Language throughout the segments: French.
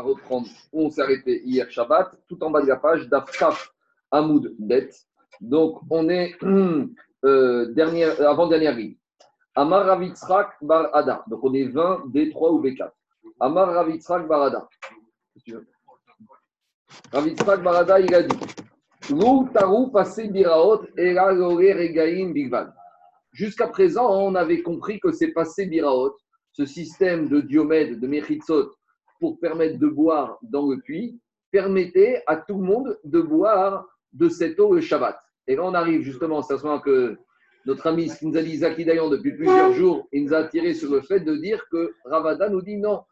reprendre où on s'est arrêté hier Shabbat, tout en bas de la page, d'Afkaf Hamoud Bet. Donc, on est euh, dernière, euh, avant-dernière ligne. Amar Ravitzrak Bar Ada. Donc, on est 20, D3 ou B4. Amar Ravitzrak Bar Ada. Ravitzrak Bar Ada, il a dit Lou passé Biraot et Regaim Bigvan. Jusqu'à présent, on avait compris que c'est passé Biraot, ce système de diomède, de Mechitzot, pour permettre de boire dans le puits, permettait à tout le monde de boire de cette eau le Shabbat. Et là, on arrive justement, c'est à ce moment que notre ami Skinzali Zakidayan, depuis plusieurs jours, il nous a attiré sur le fait de dire que Ravada nous dit non.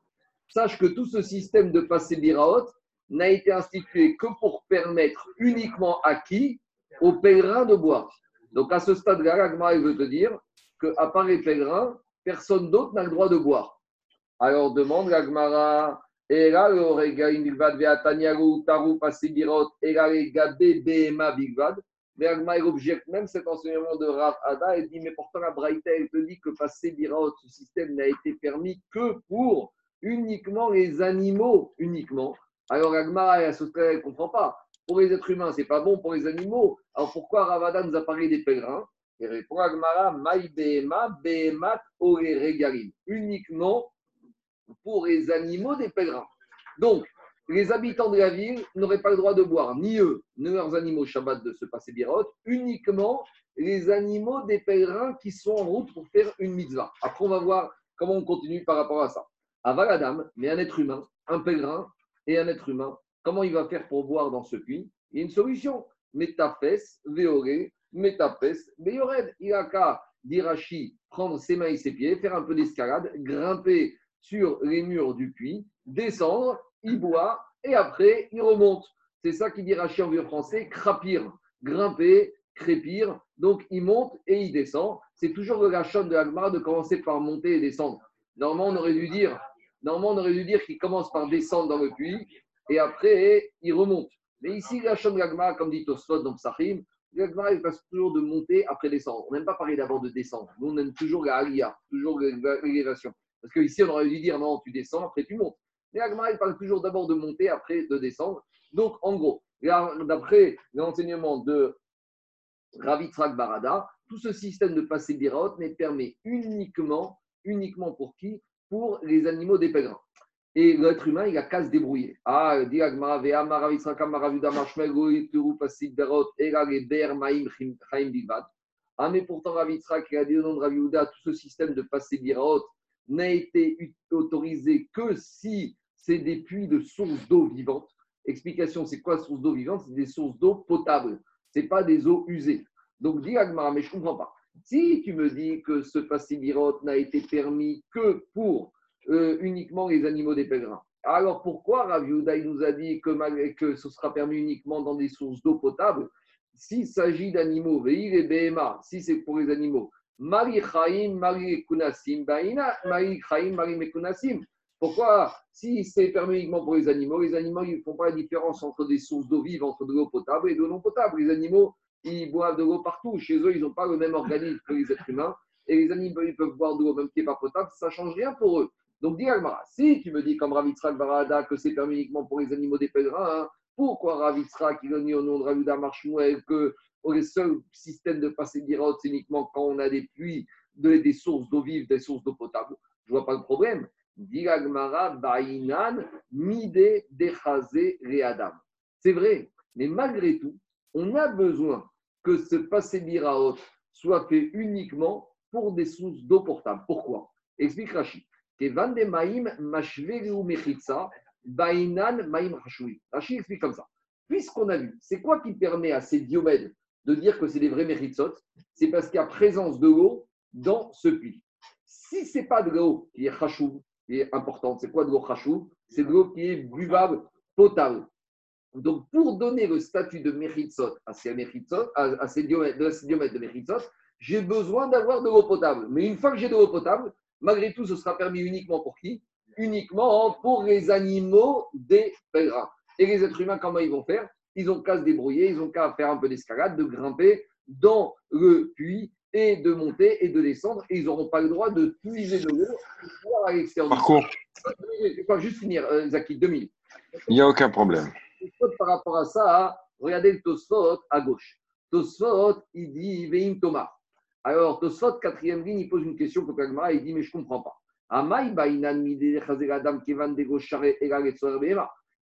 Sache que tout ce système de passer Biraot n'a été institué que pour permettre uniquement à qui? Aux pèlerins de boire. Donc à ce stade-là, il veut te dire qu'à part les pèlerins, personne d'autre n'a le droit de boire. Alors demande l'Agmara, et là, le Taru Pasibirot, et là, Bema Bigvad. Mais Agma, il objecte même cet enseignement de Rav Ada et dit Mais pourtant, la Braïta, elle te dit que passer Birot, ce système n'a été permis que pour uniquement les animaux, uniquement. Alors Agma, elle ne comprend pas. Pour les êtres humains, c'est pas bon pour les animaux. Alors pourquoi Ravada nous a parlé des pèlerins? Et répond Agmara Maï Behema, Behemat Regalim. Uniquement pour les animaux des pèlerins. Donc, les habitants de la ville n'auraient pas le droit de boire, ni eux, ni leurs animaux Shabbat de se passer birot, uniquement les animaux des pèlerins qui sont en route pour faire une mitzvah. Après, on va voir comment on continue par rapport à ça. Avaladam, mais un être humain, un pèlerin et un être humain, comment il va faire pour boire dans ce puits? Il y a une solution. Métapes, véoré, métapes, véored. Il a qu'à, d'Irachi, prendre ses mains et ses pieds, faire un peu d'escalade, grimper sur les murs du puits, descendre, il boit et après il remonte. C'est ça qui dit Rachi en vieux français, crapir, grimper, crépir. Donc il monte et il descend. C'est toujours le gachon de l'Agmara de commencer par monter et descendre. Normalement, on aurait dû dire, normalement, on aurait dû dire qu'il commence par descendre dans le puits et après il remonte. Mais ici, la de l'Agmara, comme dit Tosfot dans Psachim, l'Agmara, il passe toujours de monter après descendre. On n'aime pas parler d'abord de descendre. Nous, on aime toujours la toujours l'élévation. Parce qu'ici, on aurait dû dire non, tu descends, après tu montes. Mais Agmara, il parle toujours d'abord de monter, après de descendre. Donc, en gros, d'après l'enseignement de Ravitrak Barada, tout ce système de passer biraot n'est permis uniquement, uniquement pour qui? Pour les animaux des pèlerins. Et l'être humain, il a qu'à se débrouiller. Ah, dit Agmara, Vea Maravitrak Maravuda Marshmel, Turu Pasib Berot, Ega Ber Maim Chaim Bivad. Ah, mais pourtant, Ravitrak, il a dit au nom de Raviuda, tout ce système de passer biraot n'a été autorisé que si c'est des puits de sources d'eau vivante. Explication, c'est quoi source d'eau vivante C'est des sources d'eau potable. Ce n'est pas des eaux usées. Donc, dis Agmara, mais je ne comprends pas. Si tu me dis que ce pastilirot n'a été permis que pour euh, uniquement les animaux des pèlerins, alors pourquoi Rav nous a dit que, que ce sera permis uniquement dans des sources d'eau potable? S'il s'agit d'animaux, et BMA, si c'est pour les animaux, Marie Chaim, Marie Kunasim, Baina, Marie Chaim, Marie Mekunasim. Pourquoi Si c'est permis uniquement pour les animaux, les animaux ne font pas la différence entre des sources d'eau vive, entre de l'eau potable et de l'eau non potable. Les animaux, ils boivent de l'eau partout. Chez eux, ils n'ont pas le même organisme que les êtres humains. Et les animaux, ils peuvent boire de l'eau même qui n'est pas potable, ça ne change rien pour eux. Donc, dis Almara, si tu me dis comme Ravitzrak Barada que c'est permis uniquement pour les animaux des pèlerins, hein, pourquoi Ravitzrak, il a dit au nom de Ravuda Marshmuel que le seul système de passer d'Irot, c'est uniquement quand on a des pluies, des sources d'eau vive, des sources d'eau potable Je ne vois pas le problème. C'est vrai, mais malgré tout, on a besoin que ce passé biraot soit fait uniquement pour des sources d'eau portable. Pourquoi? Explique Rachid. Rachid explique comme ça. Puisqu'on a vu, c'est quoi qui permet à ces diomèdes de dire que c'est des vrais méritsot C'est parce qu'il y a présence de l'eau dans ce puits. Si ce n'est pas de l'eau qui est chachou, qui est importante. C'est quoi de l'eau chachou C'est de l'eau qui est buvable, potable. Donc, pour donner le statut de méritzot à ces, à, ces diomètres, de méritzot, j'ai besoin d'avoir de l'eau potable. Mais une fois que j'ai de l'eau potable, malgré tout, ce sera permis uniquement pour qui? Uniquement pour les animaux des pèlerins. Et les êtres humains, comment ils vont faire? Ils ont qu'à se débrouiller, ils ont qu'à faire un peu d'escalade, de grimper dans le puits et de monter et de descendre, et ils n'auront pas le droit de puiser de l'eau à l'extérieur. Par contre, je vais juste finir, euh, Zaki, deux minutes. Il n'y a aucun problème. Par rapport à ça, regardez le Tosfot à gauche. Tosfot, il dit Veim Thomas. Alors, Tosfot, quatrième ligne, il pose une question pour Kagmara, il dit Mais je ne comprends pas. Amai Bainan Mide Adam Kevan de Goshare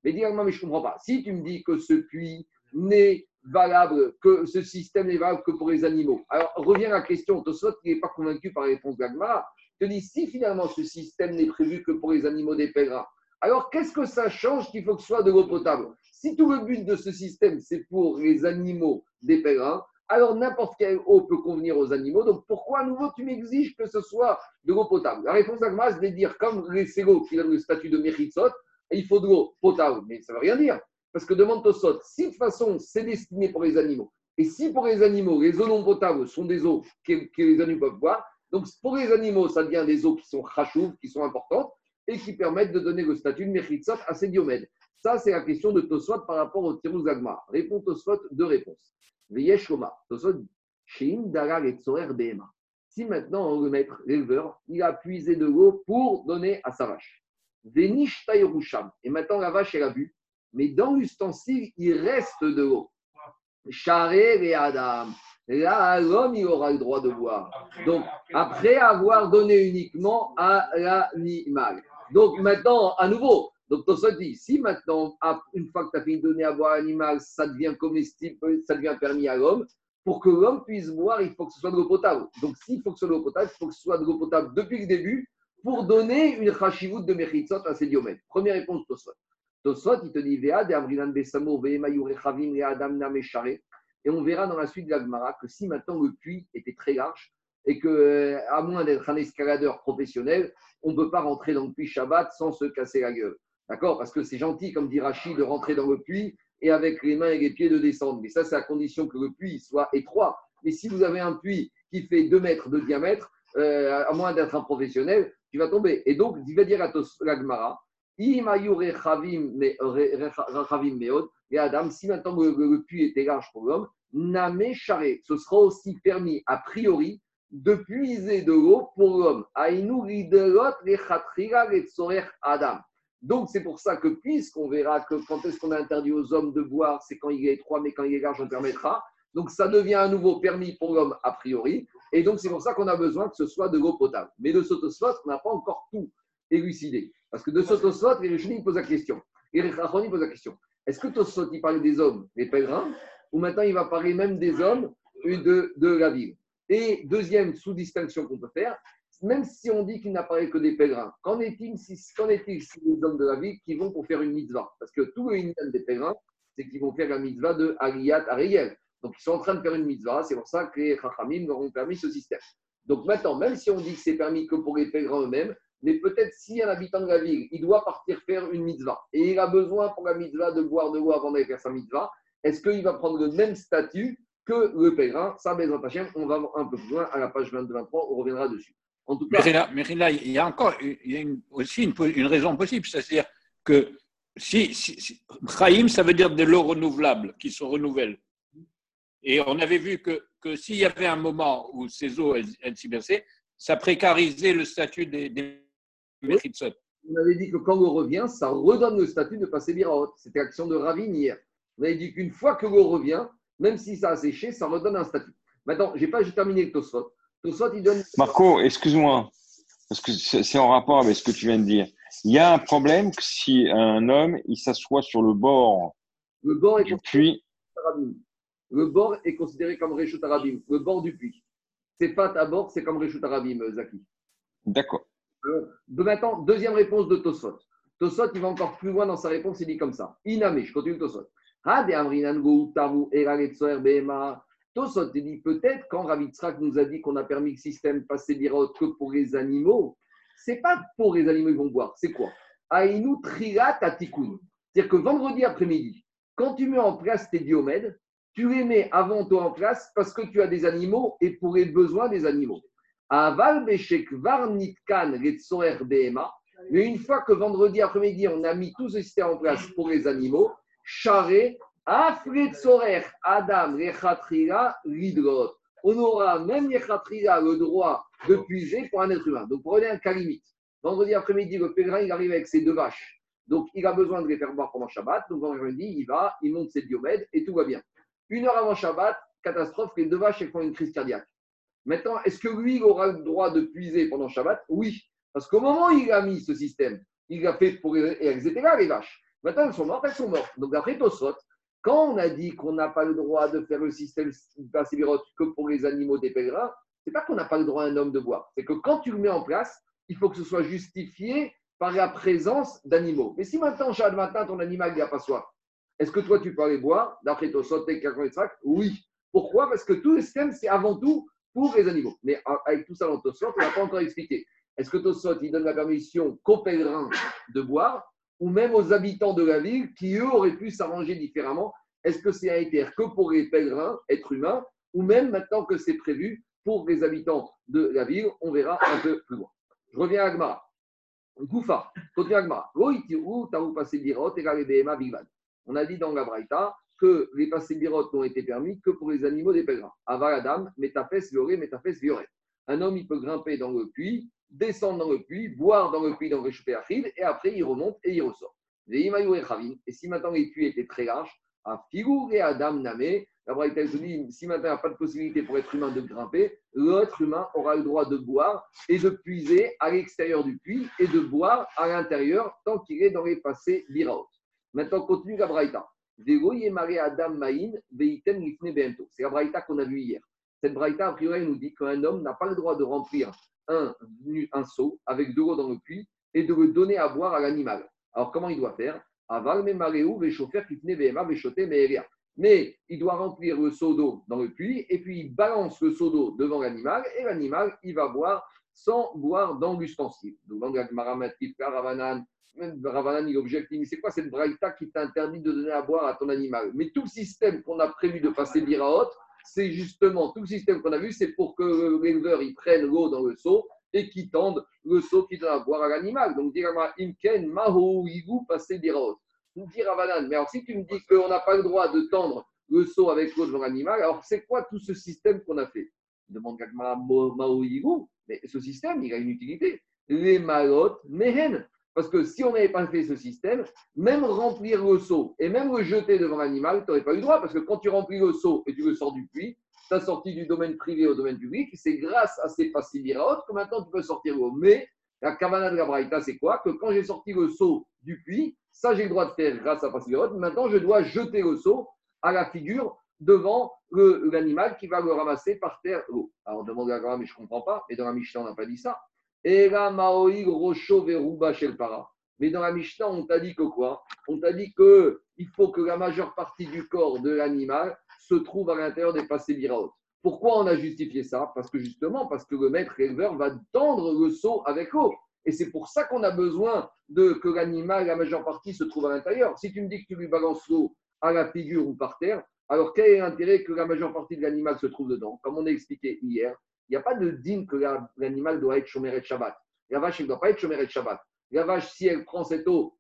Egal Mais dis mais je ne comprends pas. Si tu me dis que ce puits n'est valable, que ce système n'est valable que pour les animaux. Alors, revient à la question, Tosfot, il n'est pas convaincu par la réponse d'Agmara. Te dis, si finalement ce système n'est prévu que pour les animaux des pèlerins, alors qu'est-ce que ça change qu'il faut que ce soit de l'eau potable? Si tout le but de ce système, c'est pour les animaux des pèlerins, alors n'importe quelle eau peut convenir aux animaux. Donc pourquoi à nouveau tu m'exiges que ce soit de l'eau potable? La réponse d'Agmara, c'est de dire, comme les l'eau qui donne le statut de Méritsot, il faut de l'eau potable. Mais ça ne veut rien dire. Parce que demande Tosot, si de toute façon c'est destiné pour les animaux, et si pour les animaux, les eaux non potables sont des eaux que, les animaux peuvent boire, donc pour les animaux, ça devient des eaux qui sont rachouves, qui sont importantes, et qui permettent de donner le statut de Mechitsot à ces diomèdes. Ça, c'est la question de Tosot par rapport au Tiruz Agma. Répond Tosot, deux réponses. Et. Si maintenant le maître, l'éleveur, il a puisé de l'eau pour donner à sa vache. Et maintenant la vache, elle a bu mais dans l'ustensile, il reste de l'eau. Charé et Adam. Là, l'homme, il aura le droit de boire. Donc, après avoir donné uniquement à l'animal. Donc, maintenant, à nouveau, donc ça dit, si maintenant, une fois que tu as fini de donner à boire à l'animal, ça devient comestible, ça devient permis à l'homme, pour que l'homme puisse boire, il faut que ce soit de l'eau potable. Donc, s'il faut que ce soit de l'eau potable, il faut que ce soit de l'eau potable depuis le début pour donner une chachivout de Mechitsot à ces diomètres. Première réponse, Tosfot. Tosfot, il te dit et on verra dans la suite de la que si maintenant le puits était très large et que, euh, à moins d'être un escaladeur professionnel, on ne peut pas rentrer dans le puits Shabbat sans se casser la gueule. D'accord? Parce que c'est gentil, comme dit Rachid, de rentrer dans le puits et avec les mains et les pieds de descendre. Mais ça, c'est à condition que le puits soit étroit. Mais si vous avez un puits qui fait 2 mètres de diamètre, euh, à moins d'être un professionnel, tu vas tomber. Et donc, il va dire à l'Agmara, et Adam, si maintenant le, puits était large pour l'homme, Namé ce sera aussi permis a priori de puiser de l'eau pour l'homme. Adam. Donc c'est pour ça que puisqu'on verra que quand est-ce qu'on a interdit aux hommes de boire, c'est quand il est étroit, mais quand il est large, on permettra. Donc ça devient à nouveau permis pour l'homme a priori. Et donc c'est pour ça qu'on a besoin que ce soit de l'eau potable. Mais de Sotosphos, on n'a pas encore tout élucidé. Parce que de ce Tosfot, les Rishonim posent la question. Et les Rachonim posent la question. Est-ce que Tosfot, il parle des hommes, des pèlerins, ou maintenant il va parler même des hommes de, de la ville? Et deuxième sous-distinction qu'on peut faire, même si on dit qu'il n'a parlé que des pèlerins, qu'en est-il si, si les hommes de la ville qui vont pour faire une mitzvah? Parce que tout le des pèlerins, c'est qu'ils vont faire la mitzvah de Aliyat Ariel. Donc ils sont en train de faire une mitzvah, c'est pour ça que les Chachamim leur ont permis ce système. Donc maintenant, même si on dit que c'est permis que pour les pèlerins eux-mêmes, mais peut-être si un habitant de la ville, il doit partir faire une mitzvah et il a besoin pour la mitzvah de boire de l'eau avant d'aller faire sa mitzvah, est-ce qu'il va prendre le même statut que le pèlerin Ça, on va un peu plus loin à la page 22-23, on reviendra dessus. Cas, mais, là, il y a encore a aussi une, raison possible, c'est-à-dire que si, si, ça veut dire de l'eau renouvelable qui se renouvelle. Et on avait vu que, que s'il y avait un moment où ces eaux, elles, s'y versaient, ça précarisait le statut des on avait dit que quand l'eau revient, ça redonne le statut de passer biraot. C'était l'action de Ravine hier. On avait dit qu'une fois que l'eau revient, même si ça a séché, ça redonne un statut. Maintenant, je n'ai pas terminé le Tosfot. Tosfot, il donne. Marco, excuse-moi, parce que c'est en rapport avec ce que tu viens de dire. Il y a un problème que si un homme il s'assoit sur le bord, le bord est du puits. Le bord est considéré comme Réchut Arabim, le bord du puits. C'est pas à bord, c'est comme Réchut Arabim, Zaki. D'accord. De maintenant, deuxième réponse de Tosfot. Tosfot, il va encore plus loin dans sa réponse, il dit comme ça. Iname, je continue Tosfot. Tosfot, il dit peut-être quand Ravitzrak nous a dit qu'on a permis le système passer birot que pour les animaux, c'est pas pour les animaux ils vont boire, c'est quoi? Aïnou trirat atikun. C'est-à-dire que vendredi après-midi, quand tu mets en place tes diomèdes, tu les mets avant toi en place parce que tu as des animaux et pour les besoins des animaux. Aval Mais une fois que vendredi après-midi, on a mis tout ce système en place pour les animaux, Charé, Adam, Lidrot. on aura même Yechatria le droit de puiser pour un être humain. Donc, prenez un cas limite. Vendredi après-midi, le pèlerin, il arrive avec ses deux vaches. Donc, il a besoin de les faire boire pendant Shabbat. Donc, vendredi, il va, il monte ses biomèdes et tout va bien. Une heure avant Shabbat, catastrophe, les deux vaches, elles font une crise cardiaque. Maintenant, est-ce que lui, aura le droit de puiser pendant Shabbat? Oui. Parce qu'au moment où il a mis ce système, il l'a fait pour. Et elles étaient là, les vaches. Maintenant, elles sont mortes, elles sont mortes. Donc, après Tosot, quand on a dit qu'on n'a pas le droit de faire le système Bassivirot que pour les animaux des pèlerins, c'est pas qu'on n'a pas le droit à un homme de boire. C'est que quand tu le mets en place, il faut que ce soit justifié par la présence d'animaux. Mais si maintenant, chaque matin, ton animal n'a pas soif, est-ce que toi, tu peux aller boire D'après Tosot et Oui. Pourquoi? Parce que tout le système, c'est avant tout pour les animaux. Mais avec tout ça dans Tosot, on n'a pas encore expliqué. Est-ce que Tosot, il donne la permission qu'aux pèlerins de boire ou même aux habitants de la ville qui, eux, auraient pu s'arranger différemment? Est-ce que c'est un que pour les pèlerins, êtres humains, ou même maintenant que c'est prévu pour les habitants de la ville? On verra un peu plus loin. Je reviens à Agmara. Goufa, continue Agmara. On a dit dans la Braïta que les passés birot n'ont été permis que pour les animaux des pèlerins. Avaladam, métafès, vioré, métafès, vioré. Un homme, il peut grimper dans le puits, descendre dans le puits, boire dans le puits, dans le achid, et après il remonte et il ressort. Et si maintenant les puits étaient très larges, à Figou et Adam Namé, la Braïta dit si maintenant il n'y a pas de possibilité pour être humain de grimper, l'autre humain aura le droit de boire et de puiser à l'extérieur du puits et de boire à l'intérieur tant qu'il est dans les passés biraot. Maintenant, continue la Braïta. C'est la Braïta qu'on a vue hier. Cette Braïta, a priori, nous dit qu'un homme n'a pas le droit de remplir un, un seau avec de l'eau dans le puits et de le donner à boire à l'animal. Alors, comment il doit faire? Mais il doit remplir le seau d'eau dans le puits et puis il balance le seau d'eau devant l'animal et l'animal, il va boire sans boire dans l'ustensile. Donc, Ravanan, il objecte, c'est quoi cette braïta qui t'interdit de donner à boire à ton animal? Mais tout le système qu'on a prévu de passer biraot, c'est justement tout le système qu'on a vu, c'est pour que l'éleveur il prenne l'eau dans le seau et qu'il tende le seau qui donne à boire à l'animal. Donc, imken maho passer biraot. Dit Ravanan, mais alors si tu me dis qu'on n'a pas le droit de tendre le seau avec l'eau devant l'animal, alors c'est quoi tout ce système qu'on a fait? Demande Gagma Mao mais ce système, il a une utilité. Les malotes mehen. Parce que si on n'avait pas fait ce système, même remplir le seau et même le jeter devant l'animal, tu n'aurais pas eu droit. Parce que quand tu remplis le seau et tu le sors du puits, tu as sorti du domaine privé au domaine public. C'est grâce à ces faciliraot que maintenant tu peux sortir l'eau. Mais la cavana de la Braïta, c'est quoi? Que quand j'ai sorti le seau du puits, ça j'ai le droit de faire grâce à faciliraot. Maintenant, je dois jeter le seau à la figure devant l'animal qui va le ramasser par terre l'eau. Alors demande à la mais je ne comprends pas. Mais dans la Mishnah, on n'a pas dit ça. Rocho, Veruba. Mais dans la Mishnah, on t'a dit que quoi? On t'a dit qu'il faut que la majeure partie du corps de l'animal se trouve à l'intérieur des passés biraot. Pourquoi on a justifié ça? Parce que justement, parce que le maître éleveur va tendre le seau avec l'eau. Et c'est pour ça qu'on a besoin de que l'animal, la majeure partie, se trouve à l'intérieur. Si tu me dis que tu lui balances l'eau à la figure ou par terre, alors quel est l'intérêt que la majeure partie de l'animal se trouve dedans? Comme on a expliqué hier, il n'y a pas de digne que l'animal doit être chômeur de Shabbat. La vache, elle ne doit pas être chômeur de Shabbat. La vache, si elle prend cette eau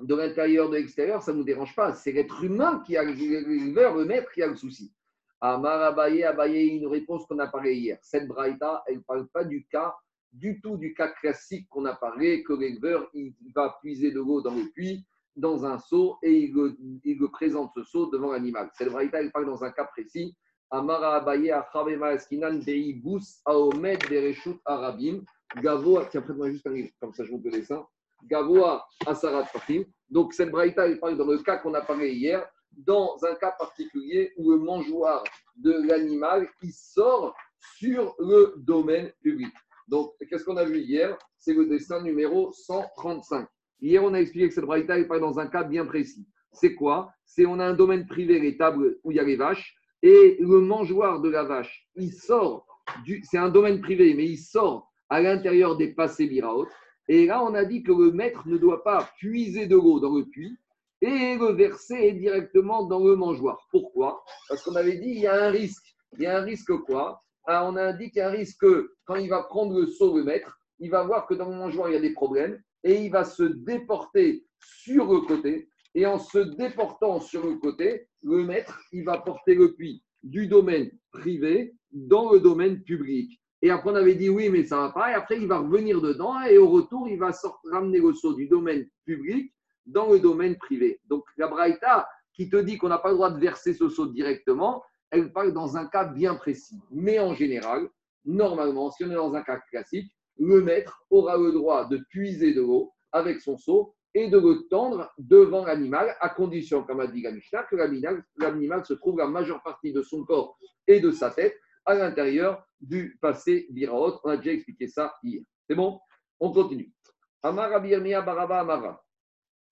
de l'intérieur, de l'extérieur, ça ne nous dérange pas. C'est l'être humain qui a le maître qui a le souci. Amar Abaye, Abaye, une réponse qu'on a parlé hier. Cette braïta, elle ne parle pas du cas, du tout du cas classique qu'on a parlé, que l'éleveur, il va puiser de l'eau dans le puits, dans un seau, et il le, présente ce seau devant l'animal. Cette braïta, elle parle dans un cas précis Amara Abaye, Achabema Eskinan, Bous, Aomed, Bereshut, Arabim, Gavoa, tiens, prête-moi juste un livre, comme ça je vous le dessin. Gavoa, Asarat Fatim. Donc, cette braïta, elle parle dans le cas qu'on a parlé hier, dans un cas particulier où le mangeoire de l'animal, il sort sur le domaine public. Donc, qu'est-ce qu'on a vu hier? C'est le dessin numéro 135. Hier, on a expliqué que cette braïta, elle parle dans un cas bien précis. C'est quoi? C'est on a un domaine privé, les tables où il y a les vaches, et le mangeoire de la vache, il sort, c'est un domaine privé, mais il sort à l'intérieur des passés biraot. Et là, on a dit que le maître ne doit pas puiser de l'eau dans le puits et le verser directement dans le mangeoire. Pourquoi? Parce qu'on avait dit il y a un risque. Il y a un risque quoi? Ah, On a dit qu'il y a un risque que quand il va prendre le seau, le maître, il va voir que dans le mangeoire, il y a des problèmes et il va se déporter sur le côté. Et en se déportant sur le côté, le maître, il va porter le puits du domaine privé dans le domaine public. Et après, on avait dit oui, mais ça ne va pas. Et après, il va revenir dedans et au retour, il va ramener le saut du domaine public dans le domaine privé. Donc, la Braïta qui te dit qu'on n'a pas le droit de verser ce saut directement, elle parle dans un cas bien précis. Mais en général, normalement, si on est dans un cas classique, le maître aura le droit de puiser de l'eau avec son seau et de le tendre devant l'animal, à condition, comme a dit la que l'animal se trouve la majeure partie de son corps et de sa tête à l'intérieur du passé biraot. On a déjà expliqué ça hier. C'est bon? On continue. Amar Baraba Amara.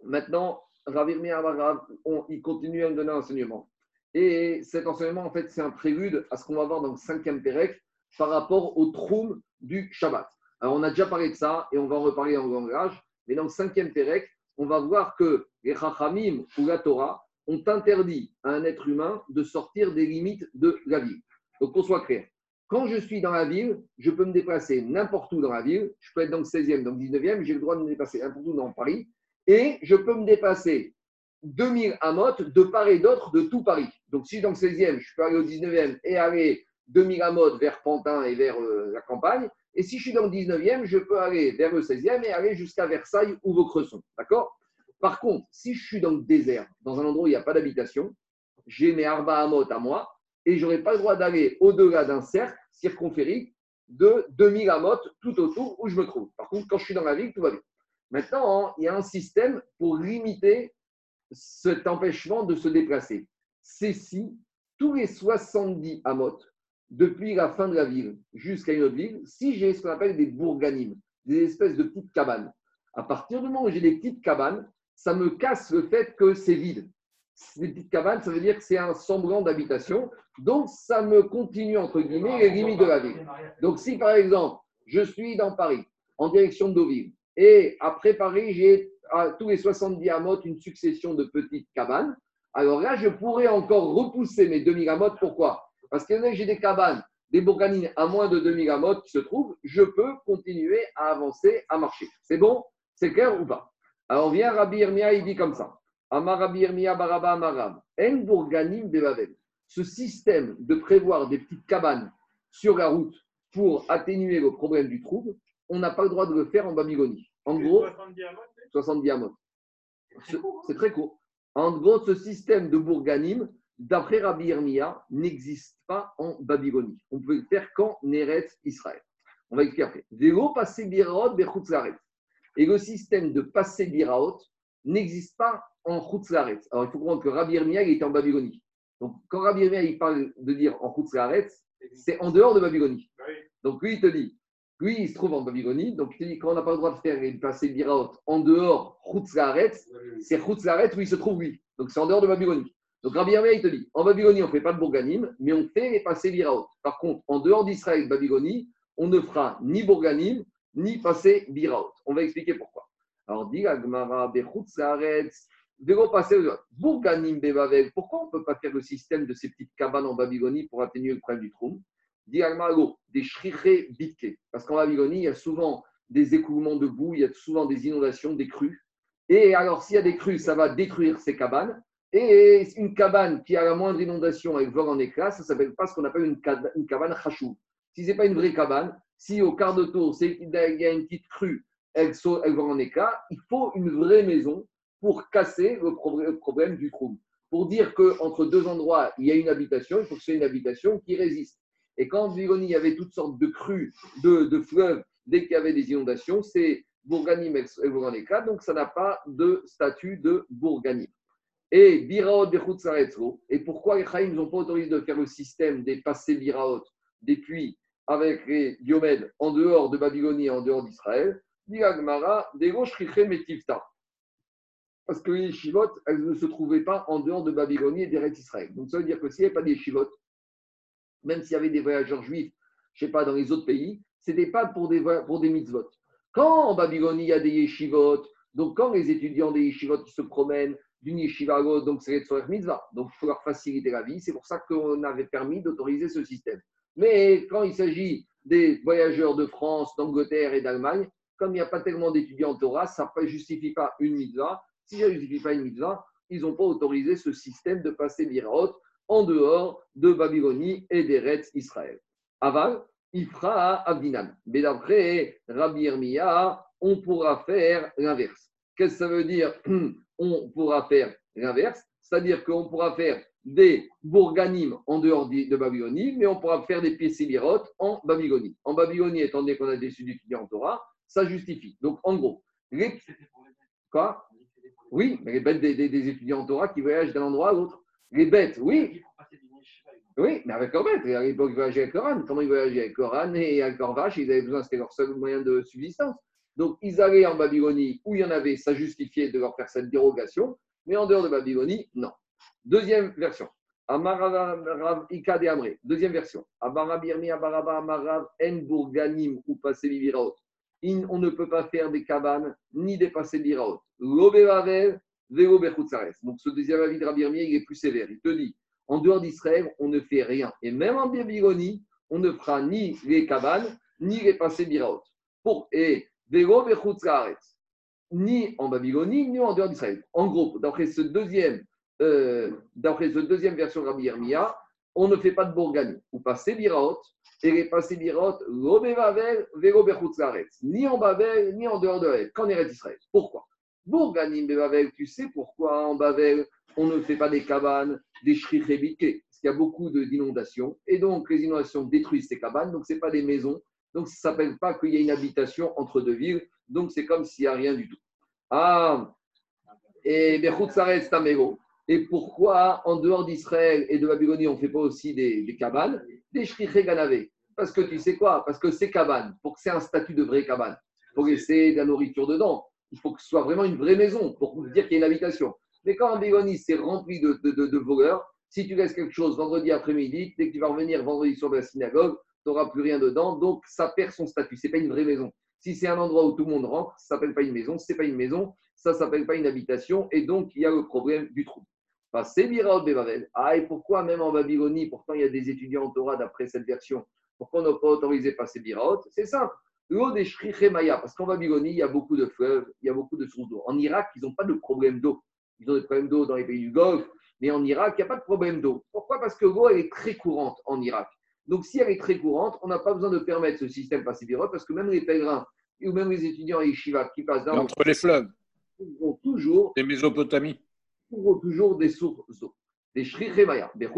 Maintenant, Ravirmia Baraba, il continue à me donner un enseignement. Et cet enseignement, en fait, c'est un prélude à ce qu'on va voir dans le cinquième Pérec par rapport au troum du Shabbat. Alors, on a déjà parlé de ça et on va en reparler en langage. Mais dans le cinquième Pérec, on va voir que les Chachamim ou la Torah ont interdit à un être humain de sortir des limites de la ville. Donc, qu'on soit clair. Quand je suis dans la ville, je peux me déplacer n'importe où dans la ville. Je peux être dans le 16e, dans le 19e, j'ai le droit de me déplacer n'importe où dans Paris. Et je peux me déplacer 2000 amotes de part et d'autre de tout Paris. Donc, si je suis dans le 16e, je peux aller au 19e et aller 2000 amotes vers Pantin et vers euh, la campagne. Et si je suis dans le 19e, je peux aller vers le 16e et aller jusqu'à Versailles ou Vaucresson. D'accord? Par contre, si je suis dans le désert, dans un endroit où il n'y a pas d'habitation, j'ai mes Arba Amot à moi et je n'aurai pas le droit d'aller au-delà d'un cercle circonférique de 2000 Amot tout autour où je me trouve. Par contre, quand je suis dans la ville, tout va bien. Maintenant, il y a un système pour limiter cet empêchement de se déplacer. C'est si tous les 70 Amot depuis la fin de la ville jusqu'à une autre ville, si j'ai ce qu'on appelle des bourganimes, des espèces de petites cabanes, à partir du moment où j'ai des petites cabanes, ça me casse le fait que c'est vide. Des petites cabanes, ça veut dire que c'est un semblant d'habitation. Donc, ça me continue, entre guillemets, les limites de la ville. Donc, si par exemple, je suis dans Paris, en direction de Deauville, et après Paris, j'ai à tous les 70 amotes une succession de petites cabanes, alors là, je pourrais encore repousser mes 2000 amotes. Pourquoi? Parce que j'ai des cabanes, des bourganines à moins de 2000 amotes qui se trouvent, je peux continuer à avancer, à marcher. C'est bon? C'est clair ou pas? Alors vient Rabbi Irmia, il dit comme ça. Amar Rabbi Irmia Baraba Amarab. En bourganim de Ce système de prévoir des petites cabanes sur la route pour atténuer le problème du trouble, on n'a pas le droit de le faire en Babylonie. En gros, 70 amotes. Hein? C'est très court. En gros, ce système de bourganim, d'après Rabbi Irmia, n'existe pas en Babylonie. On peut le faire qu'en Eretz Israël. On va expliquer après. Vélo passé biraot Et le système de passer biraot n'existe pas en Chutzlaret. Alors il faut comprendre que Rabbi Irmia il était en Babylonie. Donc quand Rabbi Irmia il parle de dire en Chutzlaret, c'est en dehors de Babylonie. Donc lui il te dit, lui il se trouve en Babylonie, donc il te dit quand on n'a pas le droit de faire de passer biraot en dehors Chutzlaret, c'est Chutzlaret où il se trouve lui. Donc c'est en dehors de Babylonie. Donc Rabbi Yamia, il te dit, en Babylonie, on ne fait pas de bourganim, mais on fait les passés biraot. Par contre, en dehors d'Israël, Babylonie, on ne fera ni bourganim, ni passé biraot. On va expliquer pourquoi. Alors, dit Agmara, Vélo passé Bourganim Bebavel, pourquoi on ne peut pas faire le système de ces petites cabanes en Babylonie pour atténuer le problème du trou? Dit Agmara, des bitke. Parce qu'en Babylonie, il y a souvent des écoulements de boue, il y a souvent des inondations, des crues. Et alors, s'il y a des crues, ça va détruire ces cabanes. Et une cabane qui a la moindre inondation avec vol en éclat, ça ne s'appelle pas ce qu'on appelle une, cabane chachou. Si ce n'est pas une vraie cabane, si au quart de tour, il y a une petite crue, elle, elle vole en éclat, il faut une vraie maison pour casser le problème du trou. Pour dire qu'entre deux endroits, il y a une habitation, il faut que ce soit une habitation qui résiste. Et quand en il y avait toutes sortes de crues, de, fleuves, dès qu'il y avait des inondations, c'est bourganim, vole en éclat, donc ça n'a pas de statut de bourganim. Et Biraot Et pourquoi les Chaïm n'ont pas autorisé de faire le système des passés Biraot, des puits avec les diomèdes en dehors de Babylonie et en dehors d'Israël? Parce que les Shivot, elles ne se trouvaient pas en dehors de Babylonie et d'Eretz Israël. Donc ça veut dire que s'il n'y avait pas des Shivot, même s'il y avait des voyageurs juifs, je ne sais pas, dans les autres pays, ce n'était pas pour des, pour des mitzvot. Quand en Babylonie, il y a des yeshivot, donc quand les étudiants des yeshivot se promènent, d'une yeshiva donc c'est le mitzvah. Donc il faut leur faciliter la vie. C'est pour ça qu'on avait permis d'autoriser ce système. Mais quand il s'agit des voyageurs de France, d'Angleterre et d'Allemagne, comme il n'y a pas tellement d'étudiants en Torah, ça ne justifie pas une mitzvah. Si ça ne justifie pas une mitzvah, ils n'ont pas autorisé ce système de passer l'iraot en dehors de Babylonie et d'Eretz Israël. Aval, à Abdinan. Mais d'après Rabbi Irmiya, on pourra faire l'inverse. Qu'est-ce que ça veut dire? On pourra faire l'inverse, c'est-à-dire qu'on pourra faire des bourganimes en dehors de Babylonie, mais on pourra faire des piécélirotes en Babylonie. En Babylonie, étant donné qu'on a des étudiants en Torah, ça justifie. Donc, en gros, les... Quoi? Oui, mais les bêtes des, des, étudiants en Torah qui voyagent d'un endroit à l'autre. Les bêtes, oui. Oui, mais avec leurs bêtes. À l'époque, ils voyageaient avec Coran. Comment ils voyageaient avec Coran et avec leur vache Ils avaient besoin, c'était leur seul moyen de subsistance. Donc, ils allaient en Babylonie où il y en avait, ça justifiait de leur faire cette dérogation. Mais en dehors de Babylonie, non. Deuxième version. Deuxième version. Bourganim ou On ne peut pas faire des cabanes ni des Passebiraot. Donc ce deuxième avis de Rabbi il est plus sévère. Il te dit en dehors d'Israël, on ne fait rien. Et même en Babylonie, on ne fera ni les cabanes ni les Passebiraot. Pour et ni en Babylonie, ni en dehors d'Israël. En gros, d'après ce deuxième euh, cette deuxième version de Rabbi Yermia, on ne fait pas de bourgani ou pas Sébiraot, et les pas Sébiraot, ni en Babel, ni en dehors de elle, qu'en est Israël. Pourquoi? Bourganim Babel, tu sais pourquoi en Babel, on ne fait pas des cabanes, des shrichébité Parce qu'il y a beaucoup d'inondations, et donc les inondations détruisent ces cabanes, donc ce pas des maisons, donc ça ne s'appelle pas qu'il y a une habitation entre deux villes, donc c'est comme s'il n'y a rien du tout. Ah, et et pourquoi, en dehors d'Israël et de Babylonie, on ne fait pas aussi des, cabanes? Des ganavé. Parce que tu sais quoi? Parce que ces cabanes, pour que c'est un statut de vraie cabane, pour laisser de la nourriture dedans, il faut que ce soit vraiment une vraie maison pour dire qu'il y a une habitation. Mais quand Babylonie, c'est rempli de, de, voleurs, si tu laisses quelque chose vendredi après-midi, dès que tu vas revenir vendredi sur la synagogue, tu n'auras plus rien dedans, donc ça perd son statut. Ce n'est pas une vraie maison. Si c'est un endroit où tout le monde rentre, ça ne s'appelle pas une maison. Ce n'est pas une maison, ça ne s'appelle pas une habitation. Et donc, il y a le problème du trou. C'est Bevavel. Ah, et pourquoi même en Babylonie, pourtant il y a des étudiants en Torah d'après cette version, pourquoi on n'a pas autorisé passer Biraot C'est simple. L'eau des Maya, parce qu'en Babylonie, il y a beaucoup de fleuves, il y a beaucoup de sources d'eau. En Irak, ils n'ont pas de problème d'eau. Ils ont des problèmes d'eau dans les pays du Golfe, mais en Irak, il n'y a pas de problème d'eau. Pourquoi? Parce que l'eau, elle est très courante en Irak. Donc, si elle est très courante, on n'a pas besoin de permettre ce système passer Biraot, parce que même les pèlerins ou même les étudiants à Yeshiva qui passent dans. Entre les fleuves. Vont toujours. Les Mésopotamies toujours des sources d'eau. Des shrichemaya, des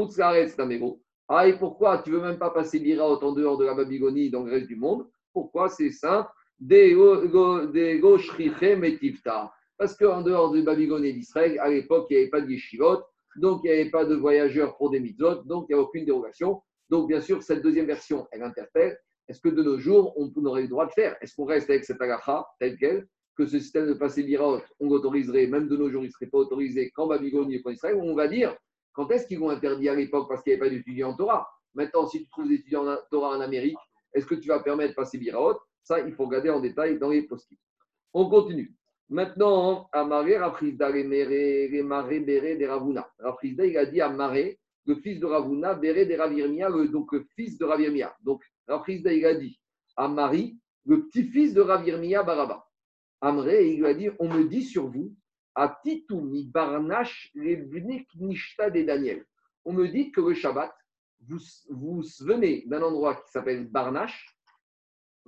tamego. Ah, et pourquoi tu veux même pas passer Biraot en dehors de la Babylonie, dans le reste du monde? Pourquoi C'est simple. Des go metifta. Parce qu'en dehors de Babylonie et d'Israël, à l'époque, il n'y avait pas de yeshivot, donc il n'y avait pas de voyageurs pour des mitzvot, donc il n'y a aucune dérogation. Donc, bien sûr, cette deuxième version, elle interpelle. Est-ce que de nos jours, on aurait le droit de faire? Est-ce qu'on reste avec cette agacha telle qu'elle que ce système de passer Biraot, on l'autoriserait, même de nos jours, il ne serait pas autorisé qu'en Babylonie et qu'en Israël, on va dire quand est-ce qu'ils vont interdire à l'époque parce qu'il n'y avait pas d'étudiants en Torah? Maintenant, si tu trouves des étudiants en Torah en Amérique, est-ce que tu vas permettre de passer Biraot Ça, il faut regarder en détail dans les post On continue. Maintenant, à Maré, Rafrizda, les Maré, Béré, des Ravuna. Rafrizda, il a dit à Maré, le fils de Ravuna, Béré, des Ravirmia, donc le fils de Ravirmia. Donc, Rafrizda, il a dit à Marie, le petit-fils de Ravirmia Baraba. Amré, il lui a dit On me dit sur vous, à Titouni Barnash Nishta des Daniel. On me dit que le Shabbat, vous, vous venez d'un endroit qui s'appelle Barnash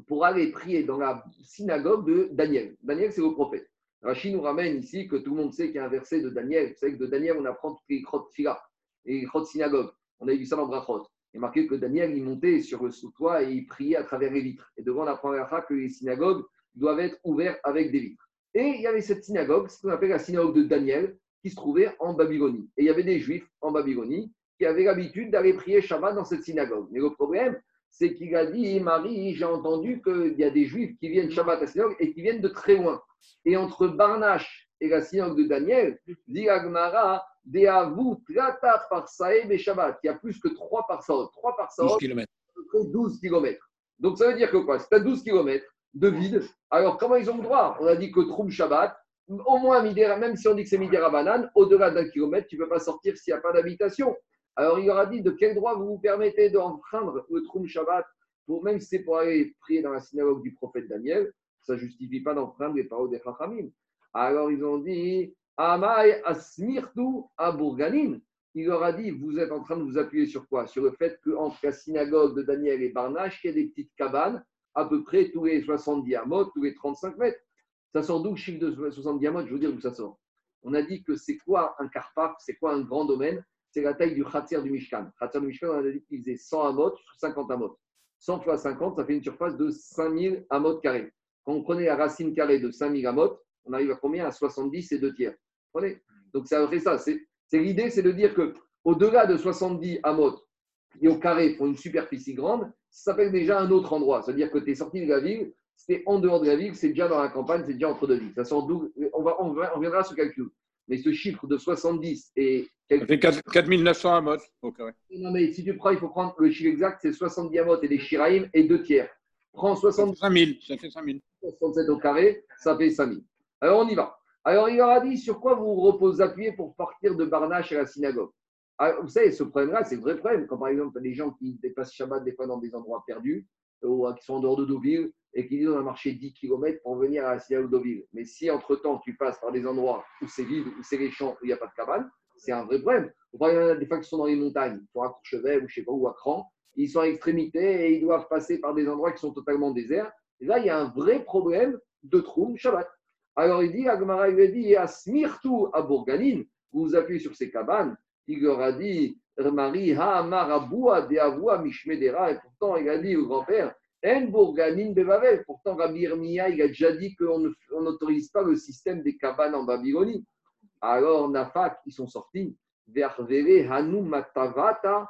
pour aller prier dans la synagogue de Daniel. Daniel, c'est le prophète. Rachid nous ramène ici que tout le monde sait qu'il y a un verset de Daniel. Vous savez que de Daniel, on apprend toutes les crottes fila et les crottes synagogues. On a vu ça dans Brachot. Il est marqué que Daniel, il montait sur le sous-toit et il priait à travers les vitres. Et devant, on apprend que les synagogues doivent être ouverts avec des vitres. Et il y avait cette synagogue, ce qu'on appelle la synagogue de Daniel, qui se trouvait en Babylonie. Et il y avait des juifs en Babylonie qui avaient l'habitude d'aller prier Shabbat dans cette synagogue. Mais le problème, c'est qu'il a dit Marie, j'ai entendu qu'il y a des juifs qui viennent Shabbat à la synagogue et qui viennent de très loin. Et entre Barnache et la synagogue de Daniel, dit Agmara, Deavu Trata par Saeb et Shabbat. Il y a plus que 3 par Saot. 3 par Saot, 12 km. 12 km. Donc ça veut dire que quoi? C'est à 12 km de vide. Alors, comment ils ont le droit? On a dit que Troum Shabbat, au moins, même si on dit que c'est Midera Banane, au-delà d'un kilomètre, tu ne peux pas sortir s'il n'y a pas d'habitation. Alors, il aura dit de quel droit vous vous permettez d'enfreindre le Troum Shabbat, pour, même si c'est pour aller prier dans la synagogue du prophète Daniel, ça ne justifie pas d'enfreindre les paroles des Chachamim. Alors, ils ont dit Amay Asmirtu Aburganin. il leur a dit Vous êtes en train de vous appuyer sur quoi? Sur le fait qu'entre la synagogue de Daniel et Barnache, il y a des petites cabanes, à peu près tous les 70 diamètres, tous les 35 mètres. Ça sort d'où chiffre de 70 diamètres Je veux dire d'où ça sort. On a dit que c'est quoi un carpaf C'est quoi un grand domaine? C'est la taille du khatir du Mishkan. Khatir du Mishkan, on a dit qu'il faisait 100 amot, 50 amot. 100 fois 50, ça fait une surface de 5000 amot carrés. Quand on prenait la racine carrée de 5000 amot, on arrive à combien? À 70 et 2 tiers. Comprenez? Donc ça fait ça. C'est l'idée, c'est de dire que au-delà de 70 amot et au carré pour une superficie grande, ça s'appelle déjà un autre endroit. C'est-à-dire que tu es sorti de la ville, c'était en dehors de la ville, c'est déjà dans la campagne, c'est déjà entre deux villes. Ça sort on, va, on, on viendra à ce calcul. Mais ce chiffre de 70 et. Ça fait 4900 amot au carré. Non, mais si tu prends, il faut prendre le chiffre exact, c'est 70 amot et des shiraïm et deux tiers. Prends 70. 5000, ça fait 5000. 67 au carré, ça fait 5000. Alors on y va. Alors il leur a dit sur quoi vous reposez appuyez pour partir de Barnache à la synagogue? Alors, vous savez, ce problème-là, c'est le vrai problème. Quand par exemple, des gens qui dépassent Shabbat des fois dans des endroits perdus, ou qui sont en dehors de Deauville, et qui disent on a marché 10 km pour venir à la synagogue de Deauville. Mais si entre-temps tu passes par des endroits où c'est vide, où c'est les champs, où il n'y a pas de cabane, c'est un vrai problème. Il y a des fois qui sont dans les montagnes, sont à Courchevel ou je sais pas où, à Cran, ils sont à extrémité et ils doivent passer par des endroits qui sont totalement déserts. Et là, il y a un vrai problème de Troum Shabbat. Alors il dit, Agmara, il lui a dit, à Smirtu à Bourganine, vous vous appuyez sur ces cabanes, il leur a dit, Marie, ha maraboua de avoua mishmedera, et pourtant il a dit au grand-père, en Bourganine. Pourtant, Rabbi Irmiya, il a déjà dit qu'on n'autorise pas le système des cabanes en Babylonie. Alors, Nafak, ils sont sortis, Hanu Matavata,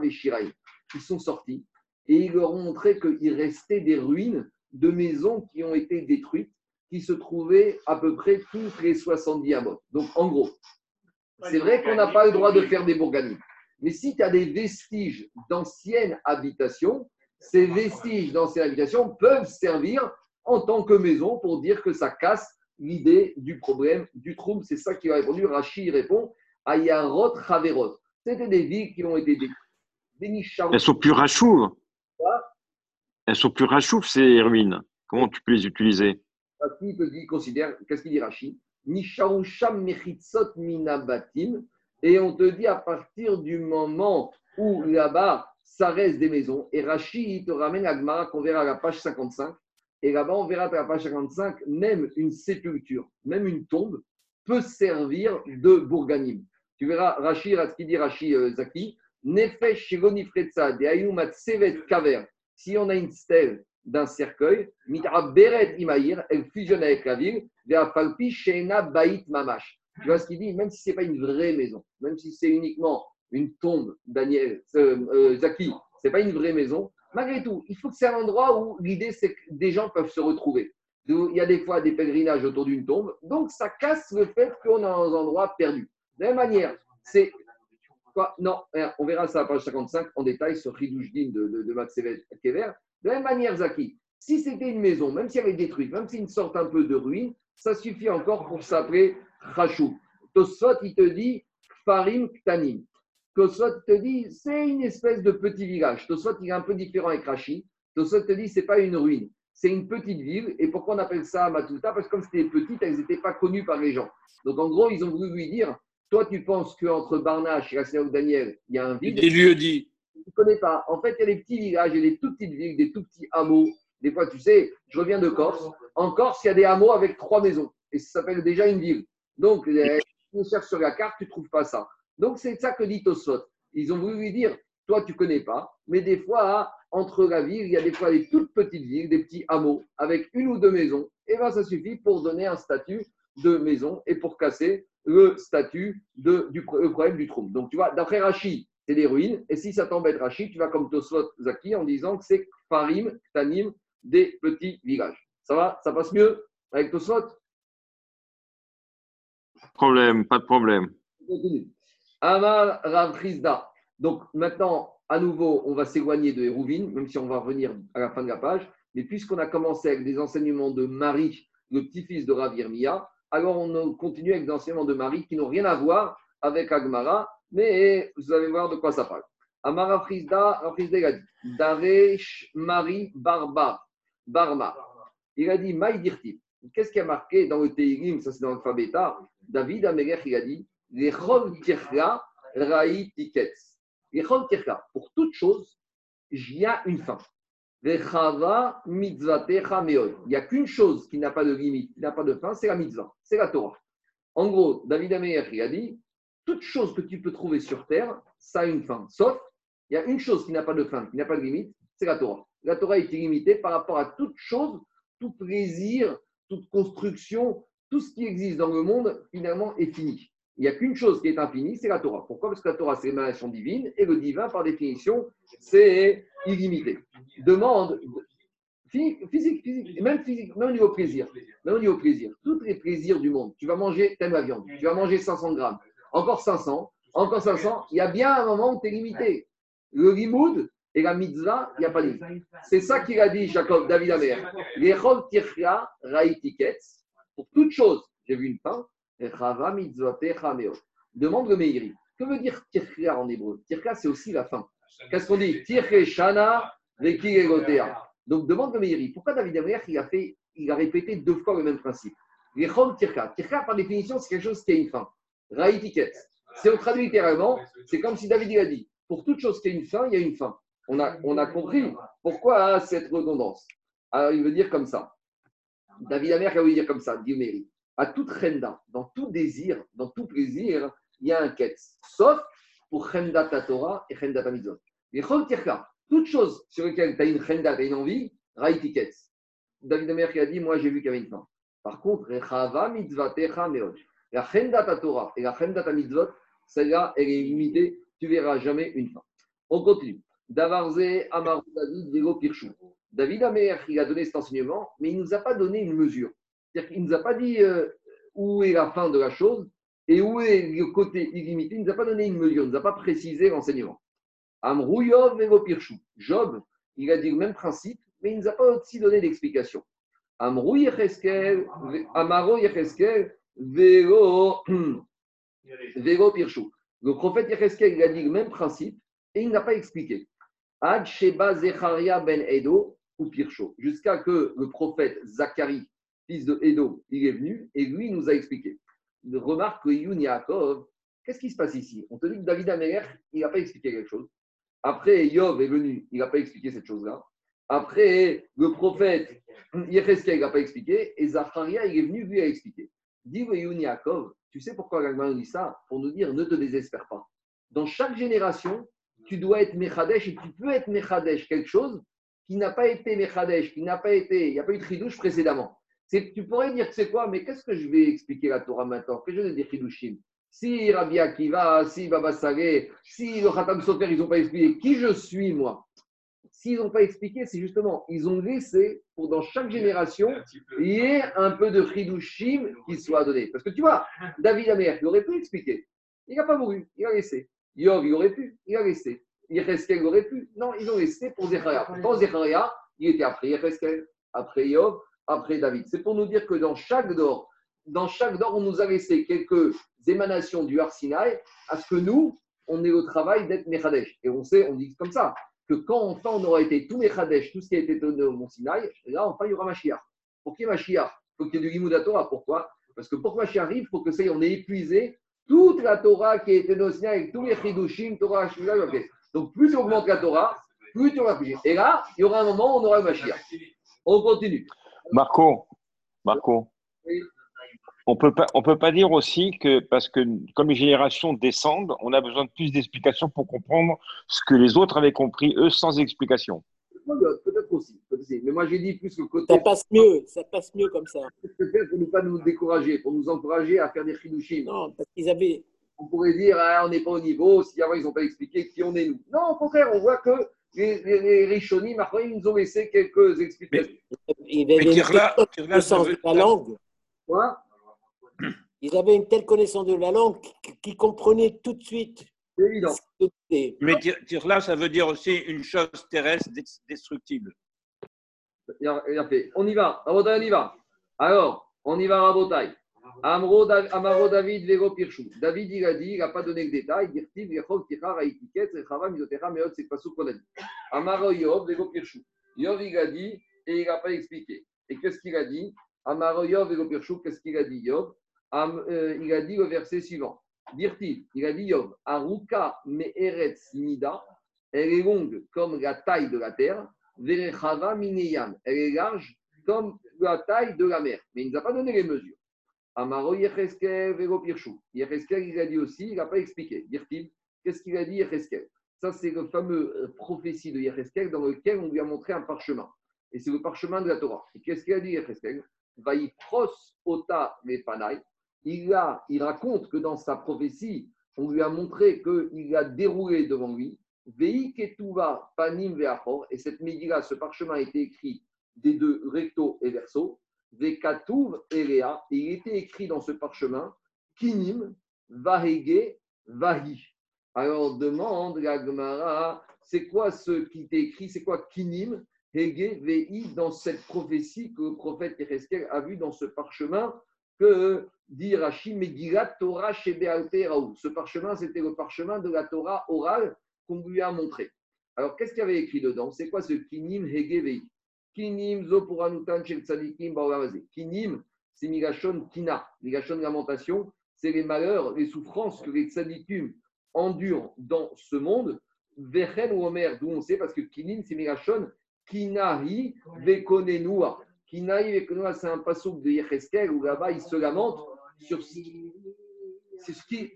Veshirai. Ils sont sortis et ils leur ont montré qu'il restait des ruines de maisons qui ont été détruites, qui se trouvaient à peu près toutes les 70 amot. Donc, en gros, c'est vrai qu'on n'a pas le droit de faire des bourganies. Mais si tu as des vestiges d'anciennes habitations, ces vestiges d'anciennes habitations peuvent servir en tant que maison pour dire que ça casse l'idée du problème du trouble. C'est ça qui a répondu. Rachid répond Ayarot Haverot. C'était des villes qui ont été détruites. Elles sont plus rachouves. Elles sont plus rachouves, ces ruines. Comment tu peux les utiliser? Considère, qu'est-ce qu'il dit. Et on te dit à partir du moment où là-bas, ça reste des maisons. Et Rachid te ramène à Gmara qu'on verra à la page 55. Et là-bas, on verra à la page 55, même une sépulture, même une tombe, peut servir de bourganim. Tu verras Rachid, ce qu'il dit Rachid euh, Zaki, Nefesh Shigonifretza, de Ayumat Sevet Kaver. Si on a une stèle d'un cercueil, Beret Imaïr, elle fusionne avec la ville, Falpi Sheena Bait Mamash. Tu vois ce qu'il dit? Même si ce n'est pas une vraie maison, même si c'est uniquement une tombe, Daniel, euh, euh, Zaki, ce n'est pas une vraie maison, malgré tout, il faut que c'est un endroit où l'idée, c'est que des gens peuvent se retrouver. Il y a des fois des pèlerinages autour d'une tombe, donc ça casse le fait qu'on est dans un endroit perdu. De la même manière, c'est. Non, on verra ça à page 55 en détail sur Ridoujdin de, de, de Kever. De la même manière, Zaki, si c'était une maison, même si elle est détruite, même si une sorte un peu de ruine, ça suffit encore pour s'appeler Rachou. Tosot, il te dit Farim Ktanim. Tosot te dit c'est une espèce de petit village. Tosot, il est un peu différent avec Rachi. Tosot te dit c'est pas une ruine, c'est une petite ville. Et pourquoi on appelle ça Matuta Parce que comme c'était petite, elles n'étaient pas connues par les gens. Donc en gros, ils ont voulu lui dire toi, tu penses qu'entre Barnache et la Daniel, il y a un vide. Des lieux dits. Tu ne connais pas. En fait, il y a des petits villages, il y a des tout petites villes, des tout petits hameaux. Des fois, tu sais, je reviens de Corse. En Corse, il y a des hameaux avec trois maisons. Et ça s'appelle déjà une ville. Donc, tu cherches sur la carte, tu ne trouves pas ça. Donc, c'est ça que dit Tosfot. Ils ont voulu lui dire, toi, tu ne connais pas, mais des fois, entre la ville, il y a des fois des toutes petites villes, des petits hameaux, avec une ou deux maisons. Et bien, ça suffit pour donner un statut de maison et pour casser le statut de, du problème du trou. Donc, tu vois, d'après Rachid, c'est des ruines. Et si ça t'embête, Rachid, tu vas comme Tosfot Zaki en disant que c'est Farim, Tanim, des petits villages. Ça va Ça passe mieux avec Tosfot? Problème, pas de problème. Amar Rav Donc maintenant, à nouveau, on va s'éloigner de Hérouvine, même si on va revenir à la fin de la page. Mais puisqu'on a commencé avec des enseignements de Marie, le petit-fils de Rav alors on continue avec des enseignements de Marie qui n'ont rien à voir avec Agmara, mais vous allez voir de quoi ça parle. Amara Frisda, Frisda a dit Daresh Marie Barba, Barma. Il a dit Maïdirti. Qu'est-ce qui a marqué dans le Teilim Ça, c'est dans l'alphabet David Amelech, il a dit Les Raï Tiketz. Les pour toute chose, il y a une fin. Il n'y a qu'une chose qui n'a pas de limite, qui n'a pas de fin, c'est la mitzvah, c'est la Torah. En gros, David Amelech, il a dit toute chose que tu peux trouver sur terre, ça a une fin. Sauf, il y a une chose qui n'a pas de fin, qui n'a pas de limite, c'est la Torah. La Torah est illimitée par rapport à toute chose, tout plaisir, toute construction, tout ce qui existe dans le monde, finalement, est fini. Il n'y a qu'une chose qui est infinie, c'est la Torah. Pourquoi? Parce que la Torah, c'est l'émanation divine, et le divin, par définition, c'est illimité. Demande physique, même physique, même au niveau plaisir. Même au niveau plaisir. Tous les plaisirs du monde. Tu vas manger, t'aimes la viande, tu vas manger 500 grammes, encore 500, encore 500. Il y a bien un moment où tu es limité. Le limoud, et la mitzvah, il n'y a pas de C'est ça qu'il a dit, Jacob, David Amer. Tircha raïtiketz. Pour toute chose, j'ai vu une fin. Demande le Meiri. Que veut dire tircha en hébreu? Tircha, c'est aussi la fin. Qu'est-ce qu'on dit? Tirche shana Donc demande le Meiri. Pourquoi David Amer, il a, fait, il a répété deux fois le même principe? L'echol tircha. Tircha, par définition, c'est quelque chose qui a une fin. Raïtiketz. Si on traduit littéralement, c'est comme si David il a dit pour toute chose qui a une fin, il y a une fin on a, on a compris pourquoi cette redondance. Alors, il veut dire comme ça. David Amer, il veut dire comme ça, Dieu À toute renda, dans tout désir, dans tout plaisir, il y a un quête. Sauf pour renda ta Torah et renda ta mitzvot. Mais toute chose sur laquelle tu as une renda, tu as une envie, raïti David Amer qui a dit, moi j'ai vu qu'il y avait une fin. Par contre, rechava mitzvah meod. La renda ta Torah et la renda ta mitzvot, celle-là, elle est limitée, tu verras jamais une fin. On continue. David Vego Pirchou. David il a donné cet enseignement, mais il ne nous a pas donné une mesure. C'est-à-dire qu'il ne nous a pas dit euh, où est la fin de la chose et où est le côté illimité. Il ne nous a pas donné une mesure, il ne nous a pas précisé l'enseignement. Amrou Yov Vego Pirchou. Job, il a dit le même principe, mais il ne nous a pas aussi donné d'explication. Amrou Yecheskel, Amaro Yecheskel, Vego Pirchou. Le prophète Yecheskel, il a dit le même principe et il n'a pas expliqué. Ad Sheba Zecharia ben Edo ou Pircho, jusqu'à que le prophète Zacharie, fils de Edo, il est venu et lui nous a expliqué. Remarque que Yun Yaakov, qu'est-ce qui se passe ici? On te dit que David Améler, il n'a pas expliqué quelque chose. Après, Yov est venu, il n'a pas expliqué cette chose-là. Après, le prophète Yecheskia, il n'a pas expliqué. Et Zacharia, il est venu, lui, a expliqué. Dis Yun Yaakov, tu sais pourquoi nous dit ça? Pour nous dire, ne te désespère pas. Dans chaque génération, tu dois être Mechadesh et tu peux être Mechadesh, quelque chose qui n'a pas été Mechadesh, qui n'a pas été, il n'y a pas eu de Chidouche précédemment. Tu pourrais dire, c'est quoi, mais qu'est-ce que je vais expliquer la Torah maintenant? Que je vais dire Chidushim Si Rabbi Akiva, si Baba Saleh, si le Khatam Sofer, ils n'ont pas expliqué qui je suis, moi? S'ils n'ont pas expliqué, c'est justement, ils ont laissé pour dans chaque génération, il y ait un peu de Chidushim qui soit donné. Parce que tu vois, David Amer, il aurait pu expliquer. Il n'a pas voulu, il a laissé. Yov, il aurait pu, il a laissé. Yereskel, il aurait pu. Non, ils ont laissé pour Zecharia. Pourtant, Zecharia, il était après Yereskel, après Yov, après David. C'est pour nous dire que dans chaque dor, dans chaque dor, on nous a laissé quelques émanations du Arsinaï à ce que nous, on ait au travail d'être Mechadesh. Et on sait, on dit comme ça, que quand enfin on aura été tout Mechadesh, tout ce qui a été donné au Mont Sinaï, là, enfin, il y aura Mashiach. Pour qu'il y ait Mashiach Il faut qu'il y ait du Gimoudatora. Pourquoi? Parce que pour que Mashiach arrive, il faut que ça est, on ait épuisé toute la Torah qui a été donnée avec tous les Chidushim, Torah, ok. Donc plus tu augmentes la Torah, plus tu auras plus. Et là, il y aura un moment où on aura le. On continue. Marco, Marco. On peut pas, on peut pas dire aussi que parce que comme les générations descendent, on a besoin de plus d'explications pour comprendre ce que les autres avaient compris eux sans explication. Peut-être aussi, Mais moi j'ai dit plus le côté. Ça passe mieux, ça passe mieux comme ça. Peut-être pour ne pas nous décourager, pour nous encourager à faire des chidushim. Non, parce qu'ils avaient, on pourrait dire ah, on n'est pas au niveau, si avant ils n'ont pas expliqué qui on est nous. Non, au contraire, on voit que les, les, les ils nous ont laissé quelques explications. ils avaient une telle connaissance de la langue. Quoi? Ils avaient une telle connaissance de la langue qu'ils comprenaient tout de suite. C'est évident. Mais là, ça veut dire aussi une chose terrestre destructible. On y va, on y va. Alors, on y va à Rabotaille. Amaro David Vego Pirchou. David, il a dit, il n'a pas donné le détail. Dirtiv, Yechol, Tichar, Aïtiket, Rechava, Meot, c'est pas qu'on. Amaro Yov, Vego Pirchou. Yov, il a dit, et il n'a pas expliqué. Et qu'est-ce qu'il a dit? Amaro Yov et Pirchou, qu'est-ce qu'il a dit Yov? Euh, Il a dit le verset suivant. Dirti, il a dit Yov, Aruka Me'eretz Nida, elle est longue comme la taille de la terre, Verechava Mineyam, elle est large comme la taille de la mer. Mais il ne nous a pas donné les mesures. Amaro Yecheskel Vero Pirchou. Yecheskel, il a dit aussi, il n'a pas expliqué. Dirti, qu'est-ce qu'il a dit Yecheskel Ça, c'est le fameux euh, prophétie de Yecheskel dans lequel on lui a montré un parchemin. Et c'est le parchemin de la Torah. Et qu'est-ce qu'il a dit Yecheskel pros ota Il, a, il raconte que dans sa prophétie, on lui a montré qu'il a déroulé devant lui. Vei ketuva panim ve'achor. Et cette médira, ce parchemin a été écrit des deux recto et verso. Vekatuv erea. Et il était écrit dans ce parchemin kinim vahege vahi. Alors demande la c'est quoi ce qui est écrit C'est quoi kinim Hege Vei dans cette prophétie que le prophète Yereskel a vu dans ce parchemin que dit Rashi Megillat Torah Raoul. Ce parchemin, c'était le parchemin de la Torah orale qu'on lui a montré. Alors, qu'est-ce qu'il y avait écrit dedans? C'est quoi ce Kinim Hege Kinim Zopuranutan Shel Tzadikim Kinim, c'est Migashon Kina. Migashon Lamentation, c'est les malheurs, les souffrances que les tzadikim endurent dans ce monde. Vechen ou Omer, d'où on sait, parce que Kinim, c'est Migashon Kinahi vekonenua. Kinahi vekonenua, c'est un passouk de Yecheskel où là-bas il se lamente sur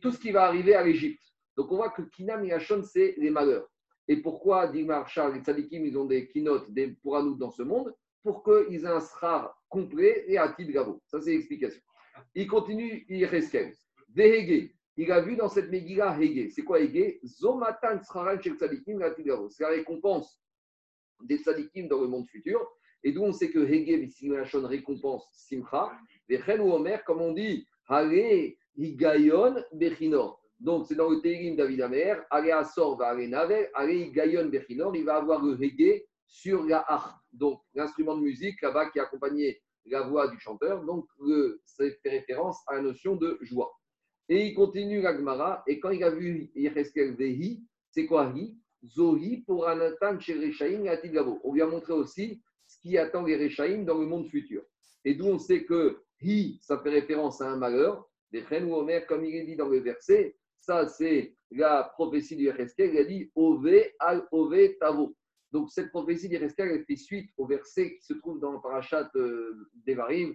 tout ce qui va arriver à l'Égypte. Donc on voit que Kina Miyashon, c'est les malheurs. Et pourquoi, dit Marshall, les tzadikim, ils ont des kinotes des pour nous dans ce monde Pour qu'ils aient un srar complet et à titre gavo. Ça, c'est l'explication. Il continue Yecheskel. Vehege. Il a vu dans cette Megillah Hege. C'est quoi Hege Zomatan sraran tzadikim C'est la récompense des tzadikim dans le monde futur. Et d'où on sait que Hege Vissimachon récompense Simcha, Vechen ou Omer, comme on dit, Hale Higayon Bechinor. Donc c'est dans le Télim David Amer, Asor va Hale Higayon Bechinor, il va avoir le Hege sur la harpe, donc l'instrument de musique là-bas qui accompagnait la voix du chanteur. Donc ça fait référence à la notion de joie. Et il continue l'Agmara, et quand il a vu Yecheskel Vehi, c'est quoi Hi Zohi pour Anatan chez Rechaim et On lui a montré aussi ce qui attend les Rechaim dans le monde futur. Et d'où on sait que Hi, ça fait référence à un malheur. Des Omer, comme il est dit dans le verset, ça c'est la prophétie du Reskel, il a dit Ove al Ove Tavo. Donc cette prophétie du Reskel, elle fait suite au verset qui se trouve dans le parachat euh, d'Evarim,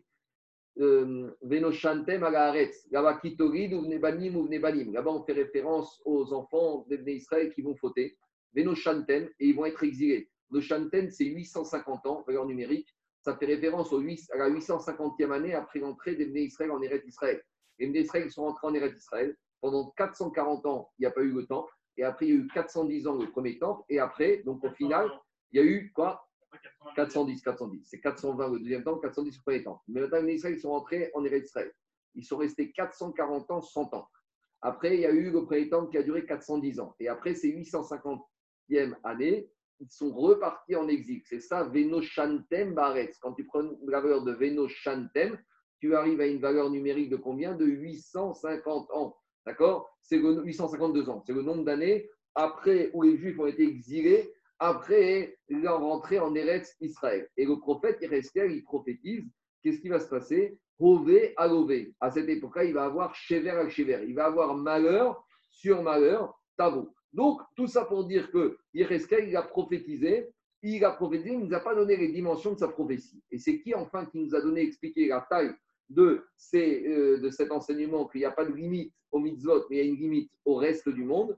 euh, Venoshantem Agaretz, Là-bas, Là-bas, on fait référence aux enfants d'Israël qui vont fauter. Veno Shanten, et ils vont être exilés. Le Shanten, c'est 850 ans, valeur numérique. Ça fait référence au 8, à la 850e année après l'entrée des Israël en Eretz Israël. Les Israël sont entrés en Eretz Israël. Pendant 440 ans, il n'y a pas eu le temple. Et après, il y a eu 410 ans le premier temple. Et après, donc au final, il y a eu quoi? 410, 410. C'est 420 le deuxième temple, 410 le premier temple. Mais maintenant, les Israël sont entrés en Eretz. Ils sont restés 440 ans sans temple. Après, il y a eu le premier temple qui a duré 410 ans. Et après, c'est 850 année, ils sont repartis en exil. C'est ça, Veno Shantem Baretz. Quand tu prends la valeur de Veno Shantem, tu arrives à une valeur numérique de combien? De 850 ans. D'accord? C'est 852 ans. C'est le nombre d'années après où les Juifs ont été exilés, après leur rentrée en Eretz Israël. Et le prophète Yereskel, il prophétise qu'est-ce qui va se passer? Hové à À cette époque-là, il va avoir Shever al Shever. Il va avoir malheur sur malheur, Tavo. Donc, tout ça pour dire que il a prophétisé, il a prophétisé, il ne nous a pas donné les dimensions de sa prophétie. Et c'est qui, enfin, qui nous a donné, expliqué la taille de, ces, euh, de cet enseignement, qu'il n'y a pas de limite au mitzvot, mais il y a une limite au reste du monde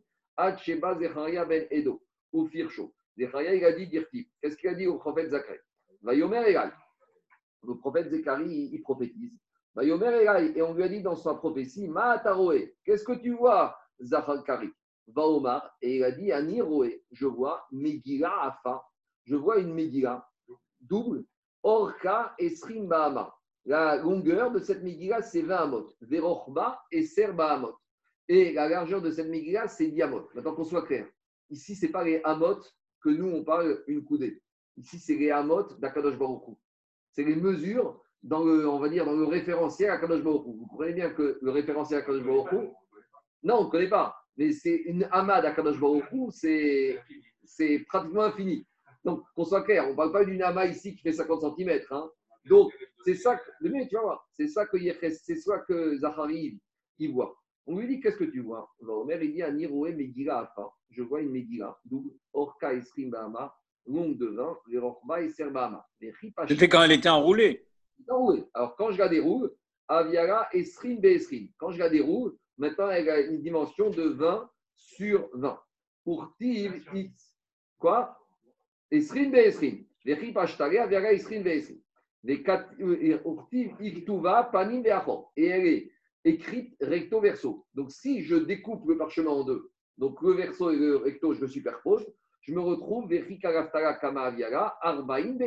Sheba Zecharia ben Edo, ou Fircho. Zecharia, il a dit Dirti. Qu'est-ce qu'il a dit au prophète Zacharie? Vayomer Egal. Le prophète Zacharie, il, prophétise. Vayomer Egal. Et on lui a dit dans sa prophétie Ma Qu'est-ce que tu vois, Zacharie? Va Omar et il a dit Aniroé, je vois Megillah Afa, je vois une Megillah double, Orka et Srim Bahama. La longueur de cette Megillah, c'est 20 amot. Verochba et Ser Bahamot. Et la largeur de cette Megillah, c'est 10 amot. Maintenant qu'on soit clair, ici, ce n'est pas les amot que nous, on parle une coudée. Ici, c'est les amot d'Akadosh Baruch C'est les mesures dans le, on va dire, dans le référentiel à Kadosh Baruch Vous comprenez bien que le référentiel à Kadosh Baruch non, on ne connaît pas mais c'est une Hamad à Kadosh c'est, pratiquement infini. Donc, qu'on soit clair, on ne parle pas d'une Hama ici qui fait 50 cm. Hein. Donc, C'est ça que, demain, tu vas voir, c'est ça que c'est ça que Zachari il voit. On lui dit Qu'est-ce que tu vois? Omer, il dit Aniroé Megila Afa. Je vois une Megila, double, Orka Esrim Bahama, longue de vin, les Rochba et Serbahama. C'était quand elle était enroulée. Enroulée. Alors, quand je la déroule, Aviara Esrim Beesrim. Quand je la déroule, maintenant, elle a une dimension de 20 sur 20. Pour Tiv, Quoi? Esrim Beesrim. Aviara Esrim Beesrim. Beachor. Et elle est écrite recto verso. Donc si je découpe le parchemin en deux, donc le verso et le recto, je me superpose, je me retrouve Arbaïn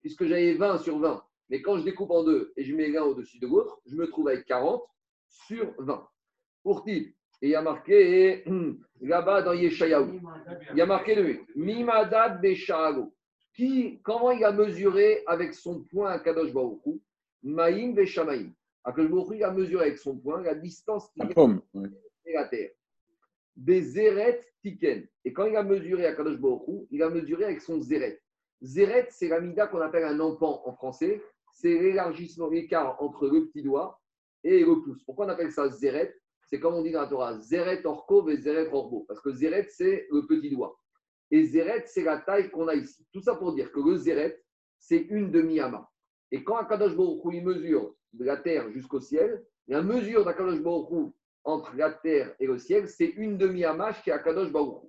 puisque j'avais 20 sur 20. Mais quand je découpe en deux et je mets l'un au-dessus de l'autre, je me trouve avec 40 sur 20. Pour type, et il y a marqué là-bas dans Yeshayahu, il y a marqué le Mimadad. Qui, comment il a mesuré avec son poing à Kadosh Baruchu Maïm Beshamaim. Akadosh a mesuré avec son poing la distance qu'il y et la terre. Des zéret tiken. Et quand il a mesuré à Kadosh Baruch il a mesuré avec son zéret. Zéret, c'est la mida qu'on appelle un empan en français. C'est l'élargissement, l'écart entre le petit doigt et le pouce. Pourquoi on appelle ça zéret C'est comme on dit dans la Torah, zéret orko et zéret orbo. Parce que zéret, c'est le petit doigt. Et zéret, c'est la taille qu'on a ici. Tout ça pour dire que le zéret, c'est une demi-ama. Et quand Akadosh Baruch il mesure de la terre jusqu'au ciel, la mesure d'Akadosh Baruch entre la terre et le ciel, c'est une demi-amash qui est Akadosh Baruch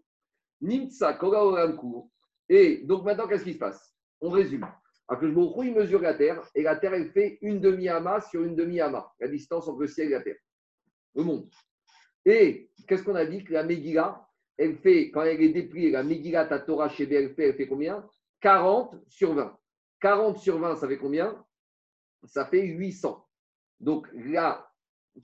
Nimtsa Kogaorankur. Et donc maintenant, qu'est-ce qui se passe? On résume. Akadosh Baruch il mesure la terre et la terre, elle fait une demi-ama sur une demi-ama, la distance entre le ciel et la terre, le monde. Et qu'est-ce qu'on a dit? Que la Megillah, elle fait, quand elle est dépliée, la Megillah Tatora chez BLP, elle fait combien? 40 sur 20. 40 sur 20, ça fait combien? Ça fait 800. Donc la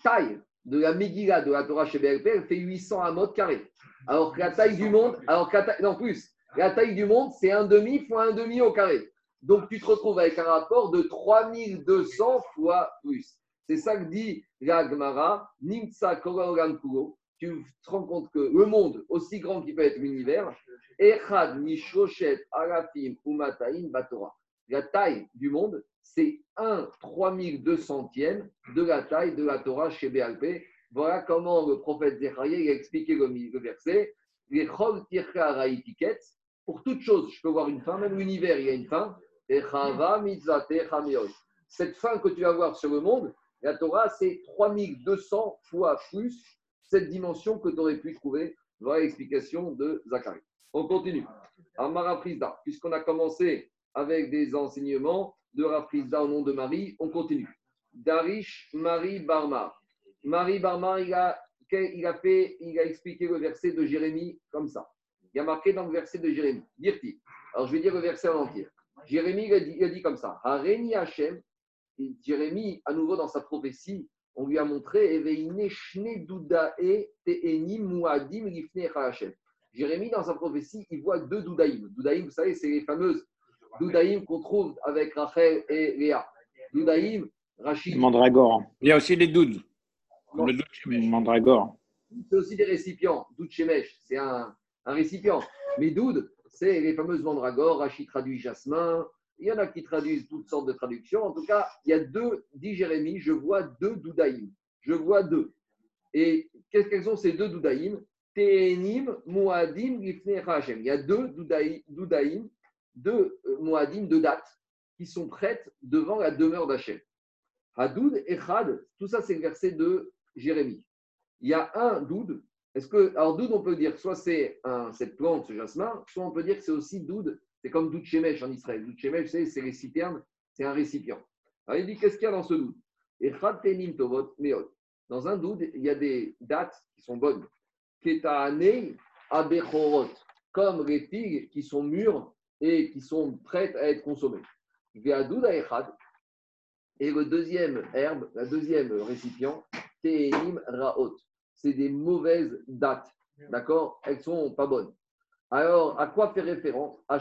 taille de la Megillah de la Torah chez BLP, elle fait 800 à mode carré. Alors que la taille du monde, alors non plus, la taille du monde, c'est un demi fois un demi au carré. Donc tu te retrouves avec un rapport de 3200 fois plus. C'est ça que dit la Gemara, Nimtsa Kuro. Tu te rends compte que le monde, aussi grand qu'il peut être l'univers, Echad Mishoshet Arafim Umataim Batora la taille du monde, c'est 1 3200e de la taille de la Torah chez BLP. Voilà comment le prophète Zechariah a expliqué le, verset. Pour toute chose, je peux voir une fin, même l'univers, il y a une fin. Cette fin que tu vas voir sur le monde, la Torah, c'est 3200 fois plus cette dimension que tu aurais pu trouver. Voilà l'explication de Zacharie. On continue. Amara Prisda, puisqu'on a commencé avec des enseignements de Rafrizda au nom de Marie. On continue. Darish Marie Barma. Marie Barma, il a, il a, fait, il a expliqué le verset de Jérémie comme ça. Il a marqué dans le verset de Jérémie. Dirti. Alors je vais dire le verset en entier. Jérémie il a, dit, il a dit comme ça. Jérémie, à nouveau dans sa prophétie, on lui a montré Jérémie, dans sa prophétie, il voit deux doudaïm. Doudaïm, vous savez, c'est les fameuses Doudaïm qu'on trouve avec Rachel et Léa. Doudaïm, Rachid. Mandragore. Il y a aussi les doudes. le Mandragore. C'est aussi des récipients. Doud Shemesh, c'est un, un, récipient. Mais Doud, c'est les fameuses mandragores. Rachid traduit jasmin. Il y en a qui traduisent toutes sortes de traductions. En tout cas, il y a deux, dit Jérémie, je vois deux Doudaïm. Je vois deux. Et qu'est-ce qu'elles sont ces deux Doudaïm? Muadim, Gifne. Il y a deux Doudaïm de euh, Moadim, de dates, qui sont prêtes devant la demeure d'Hachem. Hadoud et Chad, tout ça c'est le verset de Jérémie. Il y a un doud. Est-ce que, alors doud, on peut dire soit c'est cette plante, ce jasmin, soit on peut dire que c'est aussi doud, c'est comme doud shemesh en Israël. Doud shemesh, c'est les citernes, c'est un récipient. Alors il dit qu'est-ce qu'il y a dans ce doud Et tovot meod. Dans un doud, il y a des dates qui sont bonnes. Ketaane abechorot, comme les figues qui sont mûres et qui sont prêtes à être consommées. Et le deuxième herbe, la deuxième récipient, Raot. C'est des mauvaises dates. D'accord? Elles sont pas bonnes. Alors, à quoi fait référence? À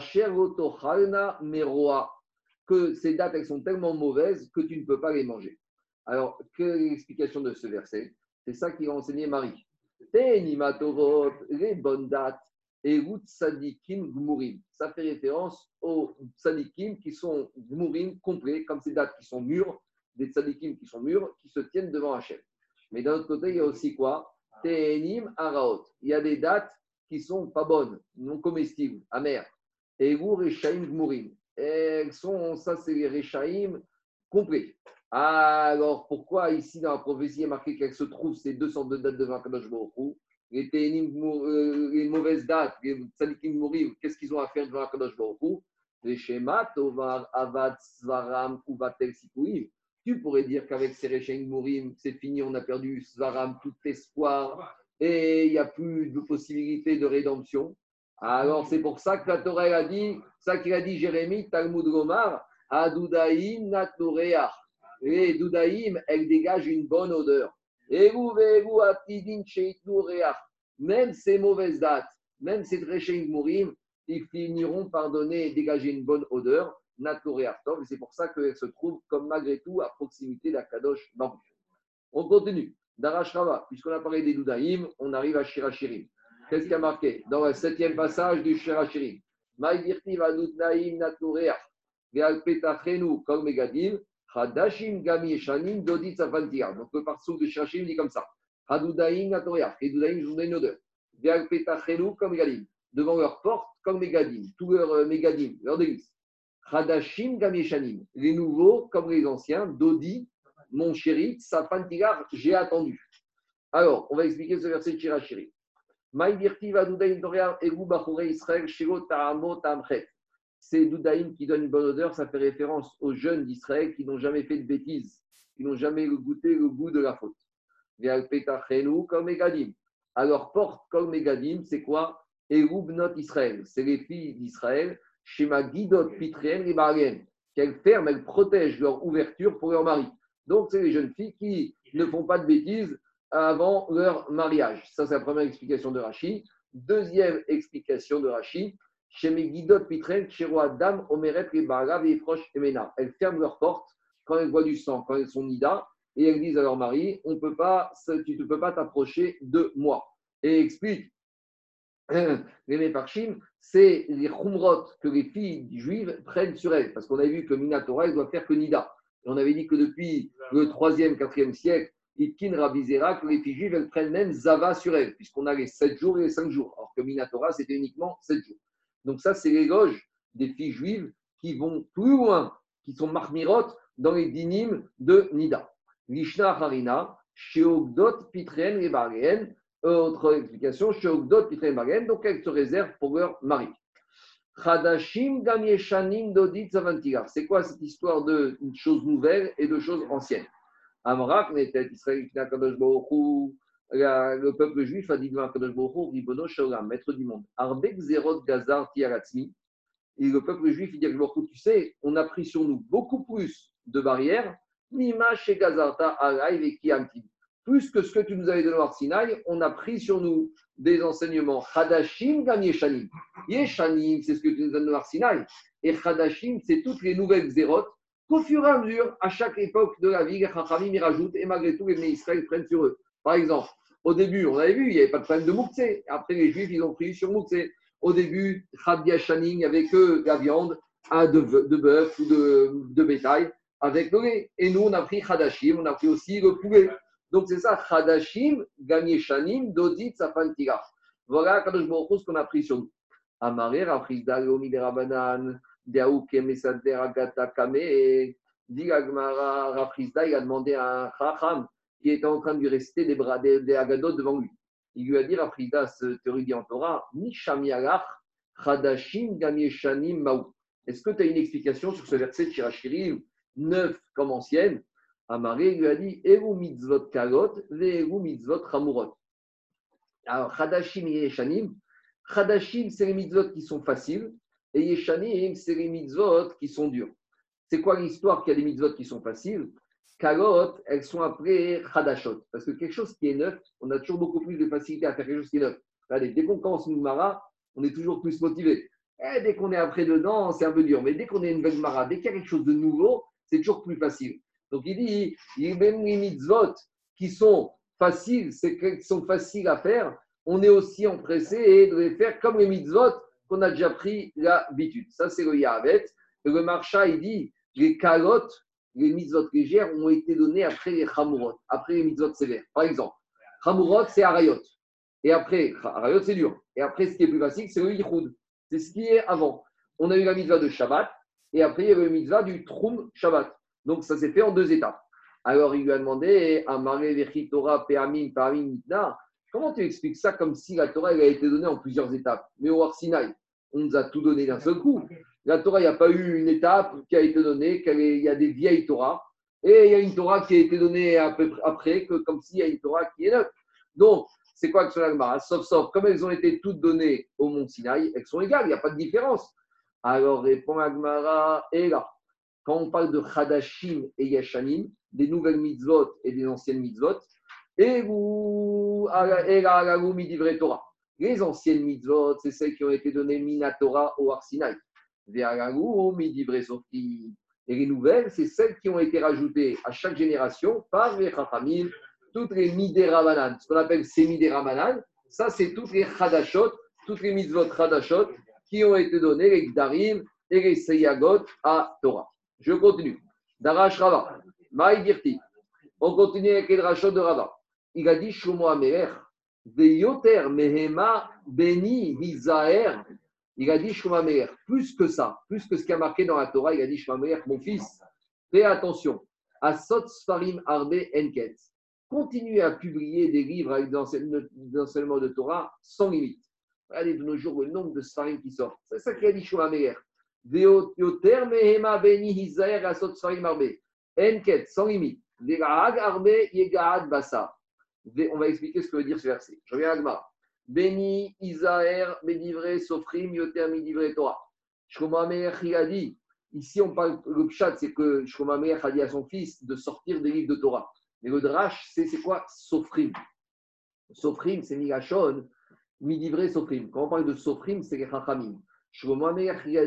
Halna Meroa. Que ces dates, elles sont tellement mauvaises que tu ne peux pas les manger. Alors, quelle est l'explication de ce verset? C'est ça qui a enseigné Marie. Te'enim les bonnes dates, Egout Sadikim Gmurim. Ça fait référence aux Sadikim qui sont Gmurim complets, comme ces dates qui sont mûres, des Sadikim qui sont mûrs, qui se tiennent devant Hachem. Mais d'un autre côté, il y a aussi quoi? Tehenim Araot. Il y a des dates qui sont pas bonnes, non comestibles, amères. Egout Rechaim Gmurim. Elles sont, ça c'est les Rechaim complets. Alors, pourquoi ici dans la prophétie, a marqué qu'elles se trouvent ces deux sortes de dates devant Kadosh Baruch les, euh, les mauvaises dates, les tzadikim mourim, qu'est-ce qu'ils ont à faire devant Kadosh Baruch Les schémas, Tovar, Avad, Svaram, ou Vatel, Sikuim. Tu pourrais dire qu'avec ces Rechaim Mourim, c'est fini, on a perdu Svaram, tout espoir, et il n'y a plus de possibilité de rédemption. Alors, c'est pour ça que la Torah a dit, ça qu'il a dit Jérémie, Talmud Gomar, Adoudaïm Natnoreach. Les Doudaïm, elles dégagent une bonne odeur. Et vous, vous, même ces mauvaises dates, même ces Rechaim Mourim, ils finiront par donner et dégager une bonne odeur, Natore Artov, et c'est pour ça qu'elles se trouvent comme malgré tout à proximité d'Akadosh Baruch. On continue. Darashrava, puisqu'on a parlé des Doudaïm, on arrive à Shirachirim. Qu'est-ce qui a marqué Dans le septième passage du Shirachirim. Maïdirti va Naim Natoreach, Vealpetachenu, comme Megadim, Hadashim Gami Shanim Dodit Safantia. Donc le parsou de Shirachim dit comme ça. Hadoudaïm Natoreach. Hadoudaïm, je vous donne une odeur. Vealpetachenu, comme Megadim. Devant leur porte, comme Megadim. Tous leurs euh, Megadim, leurs délices. Hadashim Gamishanim, les nouveaux comme les anciens, Dodi, mon chéri, Safan j'ai attendu. Alors, on va expliquer ce verset de Shirachiri. C'est Doudaïm qui donne une bonne odeur, ça fait référence aux jeunes d'Israël qui n'ont jamais fait de bêtises, qui n'ont jamais goûté le goût de la faute. Alors, porte comme Megadim, c'est quoi? Israël. C'est les filles d'Israël Shema Guidot Pitrien et qu'elles ferment, elles protègent leur ouverture pour leur mari. Donc, c'est les jeunes filles qui ne font pas de bêtises avant leur mariage. Ça, c'est la première explication de Rashi. Deuxième explication de Rashi, Shema Guidot Pitrien, Adam, Omeret, et Emena. Elles ferment leurs portes quand elles voient du sang, quand elles sont nida, et elles disent à leur mari on peut pas, Tu ne peux pas t'approcher de moi. Et explique les Meparchim, c'est les Khumrot que les filles juives prennent sur elles. Parce qu'on avait vu que Minatora, elle doit faire que Nida. Et on avait dit que depuis le 3e, 4e siècle, Itkin Rabizera, que les filles juives, elles prennent même Zava sur elles, puisqu'on a les 7 jours et les 5 jours. Alors que Minatora, c'était uniquement 7 jours. Donc ça, c'est l'éloge des filles juives qui vont plus loin, qui sont marmirotes dans les dynimes de Nida. Lishna Harina, Sheogdot Pitren et autre explication, donc elles se réservent pour leur mari. C'est quoi cette histoire de choses nouvelles et de choses anciennes? Amrak n'était Israël le peuple juif a dit devant Kadosh Ribono Shalom, maître du monde. Arbek Zerot Gazar Tiaratzmi. Et le peuple juif, il dit tu sais, on a pris sur nous beaucoup plus de barrières. Nima chez Gazarta Kiamtim plus que ce que tu nous avais donné au Sinaï, on a pris sur nous des enseignements Hadashim gam Yeshanim. Yeshanim, c'est ce que tu nous donnes au Sinaï. Et Hadashim, c'est toutes les nouvelles zérotes qu'au fur et à mesure, à chaque époque de la vie, les Chachamim y rajoutent et malgré tout, les Israël prennent sur eux. Par exemple, au début, on avait vu, il n'y avait pas de problème de Moukse. Après, les Juifs, ils ont pris sur Moukse. Au début, Shanim, il n'y avait la viande de, de bœuf ou de, de bétail avec le lait. Et nous, on a pris Hadashim, on a pris aussi le poulet. Donc c'est ça, Chadashim, Gagné Shanim, Dodit, Safantira. Voilà Kadosh Baruch ce qu'on a pris sur nous. Amaré, Rafrizda, Yomi de Rabanan, Mesader, Agata, Kame, dit Agmara, Rafrizda, il a demandé à un Chacham qui était en train de lui rester des, bras, des, des Agadot devant lui. Il lui a dit, Rafrizda, ce théorie en Torah, Ni Shamialach, Chadashim, Gagné Shanim, Maou. Est-ce que tu as une explication sur ce verset de Shirachirim, neuf comme ancienne Amaré lui a dit Eru mitzvot kalot, ve'eru mitzvot ramurot. Alors, Hadashim et Yeshanim, Hadashim, c'est les mitzvot qui sont faciles, et Yeshanim, c'est les mitzvot qui sont durs. C'est quoi l'histoire qu'il y a des mitzvot qui sont faciles? Kalot, elles sont après Hadashot. Parce que quelque chose qui est neuf, on a toujours beaucoup plus de facilité à faire quelque chose qui est neuf. Dès qu'on commence une Mara, on est toujours plus motivé. Et dès qu'on est après dedans, c'est un peu dur. Mais dès qu'on est une belle Mara, dès qu'il y a quelque chose de nouveau, c'est toujours plus facile. Donc il dit, même les mitzvot qui sont faciles, qui sont faciles à faire, on est aussi empressé de les faire comme les mitzvot qu'on a déjà pris l'habitude. Ça, c'est le Yahavet. Le Marcha, il dit les calottes, les mitzvot légères ont été données après les chamurot, après les mitzvot sévères. Par exemple, chamurot, c'est arayot. Et après, arayot, c'est dur. Et après, ce qui est plus classique, c'est le yichud. C'est ce qui est avant. On a eu la mitzvah de Shabbat, et après, il y avait la mitzvah du Troum Shabbat. Donc, ça s'est fait en deux étapes. Alors, il lui a demandé, Amare Torah Pe'amim Pe'amim Comment tu expliques ça comme si la Torah elle a été donnée en plusieurs étapes? Mais au Arsinaï, on nous a tout donné d'un seul coup. La Torah, il n'y a pas eu une étape qui a été donnée, il y a des vieilles Torahs, et il y a une Torah qui a été donnée à peu après, que, comme s'il y a une Torah qui est neuve. Donc, c'est quoi que l'Agmara Sauf, sauf, comme elles ont été toutes données au Mont Sinaï, elles sont égales, il n'y a pas de différence. Alors répond Agmara, et là, quand on parle de Hadashim et Yashanim, des nouvelles mitzvot et des anciennes mitzvot, et vous, Torah. Les anciennes mitzvot, c'est celles qui ont été données Minatora au Arsinaï. Et les nouvelles, c'est celles qui ont été rajoutées à chaque génération par les Chachamim, toutes les Midéramanan. Ce qu'on appelle ces Midéramanan, ça c'est toutes les Hadashot, toutes les mitzvot Hadashot qui ont été données, les Gdarim et les Seyagot à Torah. Je continue. Darash Rava, Maïdirti. On continue avec les Drashot de Rava. Il a dit Shlomo Ameler, Veyoter Mehema Beni Hizaer il a dit Shlomamer, plus que ça, plus que ce qui a marqué dans la Torah, il a dit Shlomamer, mon fils, fais attention, à Sot Sfarim Arbe Enket, continuez à publier des livres avec l'enseignement de Torah sans limite. Regardez de nos jours le nombre de Sfarim qui sortent. C'est ça qu'il a dit. Veoter Sans limite. On va expliquer ce que veut dire ce verset. Je reviens à Sofrim, Yoter, Torah. Ici on parle, le pshat, c'est que a dit à son fils de sortir des livres de Torah. Mais le drash, c'est quoi? Sofrim. Sofrim, c'est Migashon, Sofrim. Quand on parle de Sofrim, c'est a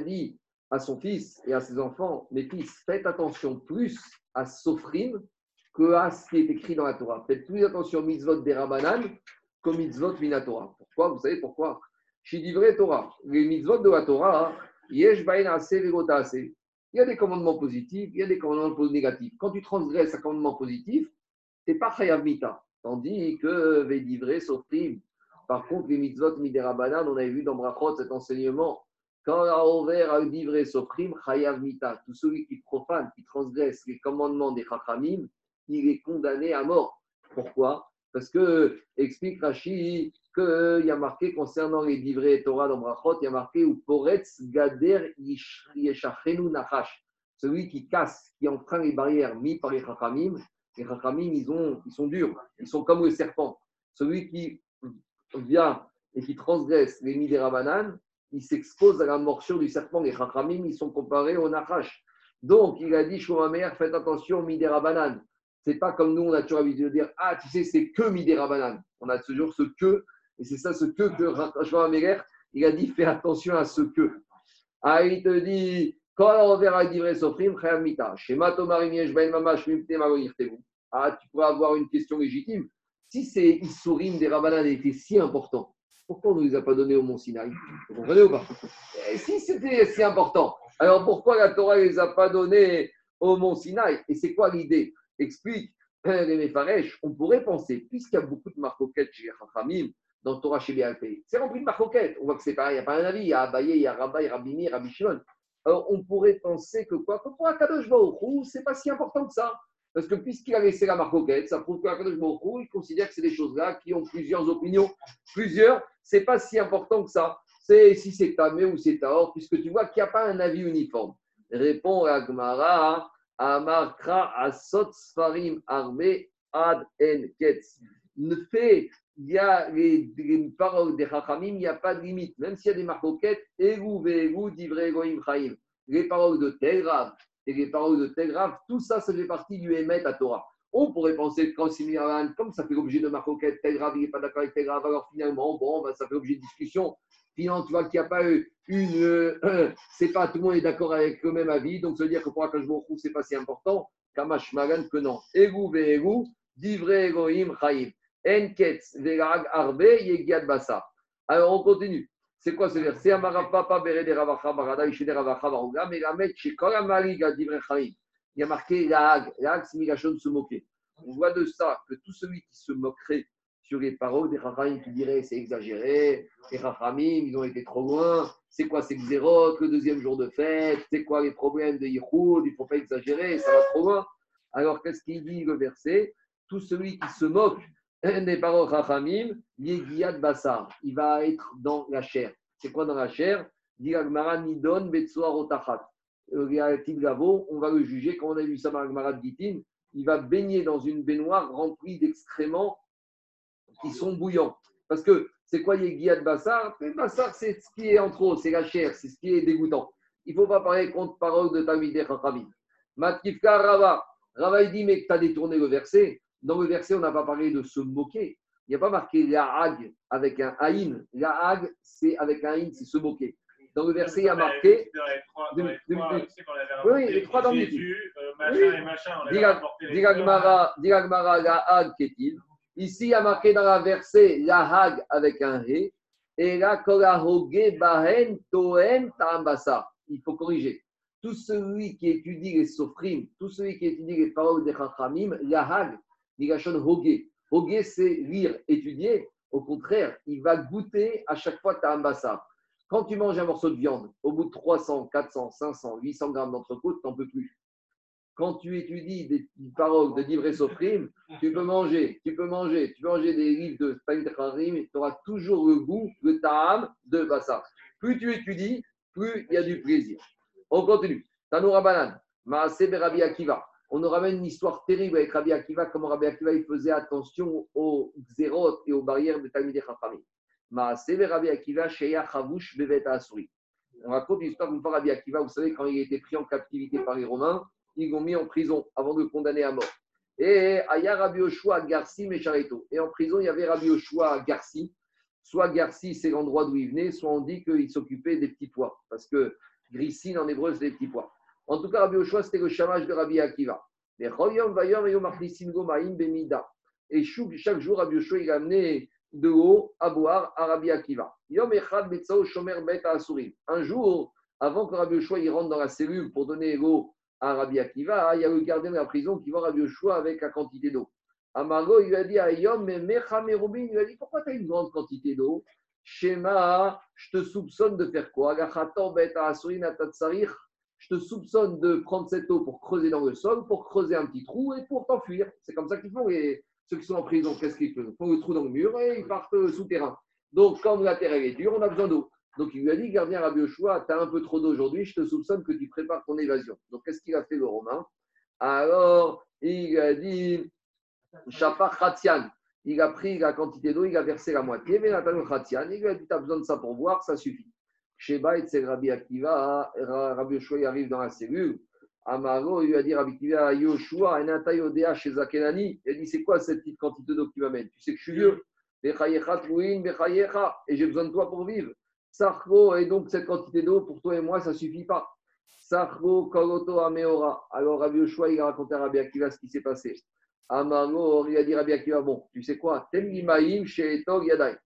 à son fils et à ses enfants, mes fils, faites attention plus à Sofrim que à ce qui est écrit dans la Torah. Faites plus attention aux mitzvot des Rabbanan comme mitzvot minatora. Pourquoi? Vous savez pourquoi? Shidivrei Torah. Les mitzvot de la Torah, yesh Il y a des commandements positifs, il y a des commandements négatifs. Quand tu transgresses un commandement positif, tu n'es pas chayav mita. Tandis que Védivré sofrim. Par contre, les mitzvot miderabanan, on avait vu dans Brachot cet enseignement. Quand on a divré sofrim, chayav mita. Tout celui qui profane, qui transgresse les commandements des chachamim, il est condamné à mort. Pourquoi? Parce que, explique Rashi, qu'il y a marqué concernant les livrets Torah dans Brachot, il y a marqué ou Poretz Gader Yeshachenu Nachash. Celui qui casse, qui enfreint les barrières mises par les Chachamim. Les Chachamim, ils, ont, ils sont durs, ils sont comme le serpent. Celui qui vient et qui transgresse les Midera il s'expose à la morsure du serpent. Les Chachamim, ils sont comparés au Nachash. Donc, il a dit, Shomamer, faites attention Midera c'est pas comme nous, on a toujours l'habitude de dire Ah, tu sais, c'est que Midera Banane. On a toujours ce que, et c'est ça ce que que Améler, il a dit Fais attention à ce que. Ah, il te dit Quand on verra livré Sofrim, Mita, Shema Ben Mamash, Ah, tu pourrais avoir une question légitime. Si ces Issourim des Rabanan étaient si importants, pourquoi on ne nous a pas donné au Mont Sinaï? Vous comprenez ou pas? Et Si c'était si important, alors pourquoi la Torah ne les a pas donnés au Mont Sinaï? Et c'est quoi l'idée? Explique les Mefaresh, on pourrait penser, puisqu'il y a beaucoup de marcoquettes chez Chachamim, dans Torah chez BLP, c'est rempli de marcoquettes. On voit que c'est pareil, il n'y a pas un avis, il y a Abaye, il y a Rabba, il y a Rabbi. Alors on pourrait penser que quoi? Que pour Akadosh Baruch c'est pas si important que ça. Parce que puisqu'il a laissé la marcoquette, ça prouve qu'Akadosh Baruch il considère que c'est des choses-là qui ont plusieurs opinions. Plusieurs, c'est pas si important que ça. C'est si c'est tamé ou c'est taor, puisque tu vois qu'il n'y a pas un avis uniforme. Répond Agmara, Amarkra asot sfarim arme ad en ketz. Fait, il y a les, paroles des Chachamim, il n'y a pas de limite. Même s'il y a des marcoquettes, Egu ve'egu divrei goim chaim. Les paroles de Telgrav et les paroles de Telgrav, tout ça, ça fait partie du Emet à Torah. On pourrait penser que quand c'est comme ça fait l'objet de marcoquette, Telgrav, il n'est pas d'accord avec Telgrav, alors finalement, bon, ben, ça fait l'objet de discussion. Finalement, tu vois qu'il n'y a pas eu une. Euh, c'est pas tout le monde est d'accord avec le même avis, donc ça veut dire que pour Akash ce c'est pas si important. Kamash Magan que non. Egu divrei egoim chaim. Enketz velag arbe yegiad basa. Alors on continue. C'est quoi ce verset? Il y a marqué lag. Lag, c'est migashon se moquer. On voit de ça que tout celui qui se moquerait sur les paroles des Chachamim qui diraient c'est exagéré, les Chachamim, ils ont été trop loin, c'est quoi ces xérotes, le deuxième jour de fête, c'est quoi les problèmes de Yichud, il ne faut pas exagérer, ça va trop loin. Alors qu'est-ce qu'il dit le verset? Tout celui qui se moque il va être dans la chair. C'est quoi dans la chair? Otachat. On va le juger, quand on a vu ça dans Gitin, il va baigner dans une baignoire remplie d'excréments qui sont bouillants. Parce que c'est quoi Yegiad Bassar? Bassar, c'est ce qui est en trop, c'est la chair, c'est ce qui est dégoûtant. Il ne faut pas parler contre parole de Tamideh Chachamim. Matkifka Rava. Rava, il dit, mais tu as détourné le verset. Dans le verset, on n'a pas parlé de se moquer. Il n'y a pas marqué la hag avec un haïn. La hag, c'est avec un haïn, c'est se moquer. Dans le verset, il y a marqué. Oui, les trois dans le Jésus, euh, Diragmara, la hag qu'est-il? Ici, il y a marqué dans la verset la hag avec un he. Et là, bahen toen ta'ambasa. Il faut corriger. Tout celui qui étudie les sofrim, tout celui qui étudie les paroles des chachamim, la hag, Nigashon hoge. Hoge, c'est lire, étudier. Au contraire, il va goûter à chaque fois ta ambassa. Quand tu manges un morceau de viande, au bout de 300, 400, 500, 800 grammes d'entrecôte, tu n'en peux plus. Quand tu étudies des paroles de livres et soprim, tu peux manger, tu peux manger, tu peux manger des livres de Spain tu auras toujours le goût, le ta'am de bassa. Plus tu étudies, plus il y a du plaisir. On continue. Tanoura Banan, Maasé Rabbi Akiva on nous ramène une histoire terrible avec Rabbi Akiva, comment Rabbi Akiva il faisait attention aux xérotes et aux barrières de Talmudé Chachamim. Rabbi Akiva, Bevet Asuri. On raconte l'histoire d'une fois Rabbi Akiva, vous savez, quand il a été pris en captivité par les Romains, ils l'ont mis en prison avant de le condamner à mort. Et Aya Rabbi Oshua Garci Mechareto. Et en prison, il y avait Rabbi Oshua Garci. Soit Garci, c'est l'endroit d'où il venait, soit on dit qu'il s'occupait des petits pois. Parce que Grissine en hébreu, c'est des petits pois. En tout cas, Rabbi Oshua, c'était le chamage de Rabbi Akiva. Et chaque jour, Rabbi Oshua, il a amené de l'eau à boire à Rabbi Akiva. Un jour, avant que Rabbi Oshua il rentre dans la cellule pour donner l'eau à Rabbi Akiva, il y a le gardien de la prison qui voit Rabbi Oshua avec la quantité d'eau. Amargo, il lui a dit à Yom, mais il lui a dit Pourquoi tu as une grande quantité d'eau? Shema, je te soupçonne de faire quoi? Je te soupçonne de prendre cette eau pour creuser dans le sol, pour creuser un petit trou et pour t'enfuir. C'est comme ça qu'ils font. Et ceux qui sont en prison, qu'est-ce qu'ils font? Ils font le trou dans le mur et ils partent euh, souterrain. Donc, quand la terre est dure, on a besoin d'eau. Donc, il lui a dit, gardien Rabbi Yoshua, tu as un peu trop d'eau aujourd'hui, je te soupçonne que tu prépares ton évasion. Donc, qu'est-ce qu'il a fait le Romain? Alors, il a dit, Shapar Khatian. Il a pris la quantité d'eau, il a versé la moitié, mais Nathan Khatian, il lui a dit, tu as besoin de ça pour boire, ça suffit. Sheba et Rabbi Akiva, Rabbi Yoshua arrive dans la cellule. Amaro, il lui a dit Rabbi Akiva, Yoshua, Enata chez Zakenani. Il dit C'est quoi cette petite quantité d'eau que tu m'amènes? Tu sais que je suis vieux. Et j'ai besoin de toi pour vivre. Sarko, et donc cette quantité d'eau, pour toi et moi, ça ne suffit pas. Sarko, Koloto, Ameora. Alors Rabbi Yoshua, il a raconté à Rabbi Akiva ce qui s'est passé. Amaro, il a dit Rabbi Akiva Bon, tu sais quoi? Temlimaim, Sheetog, Yadai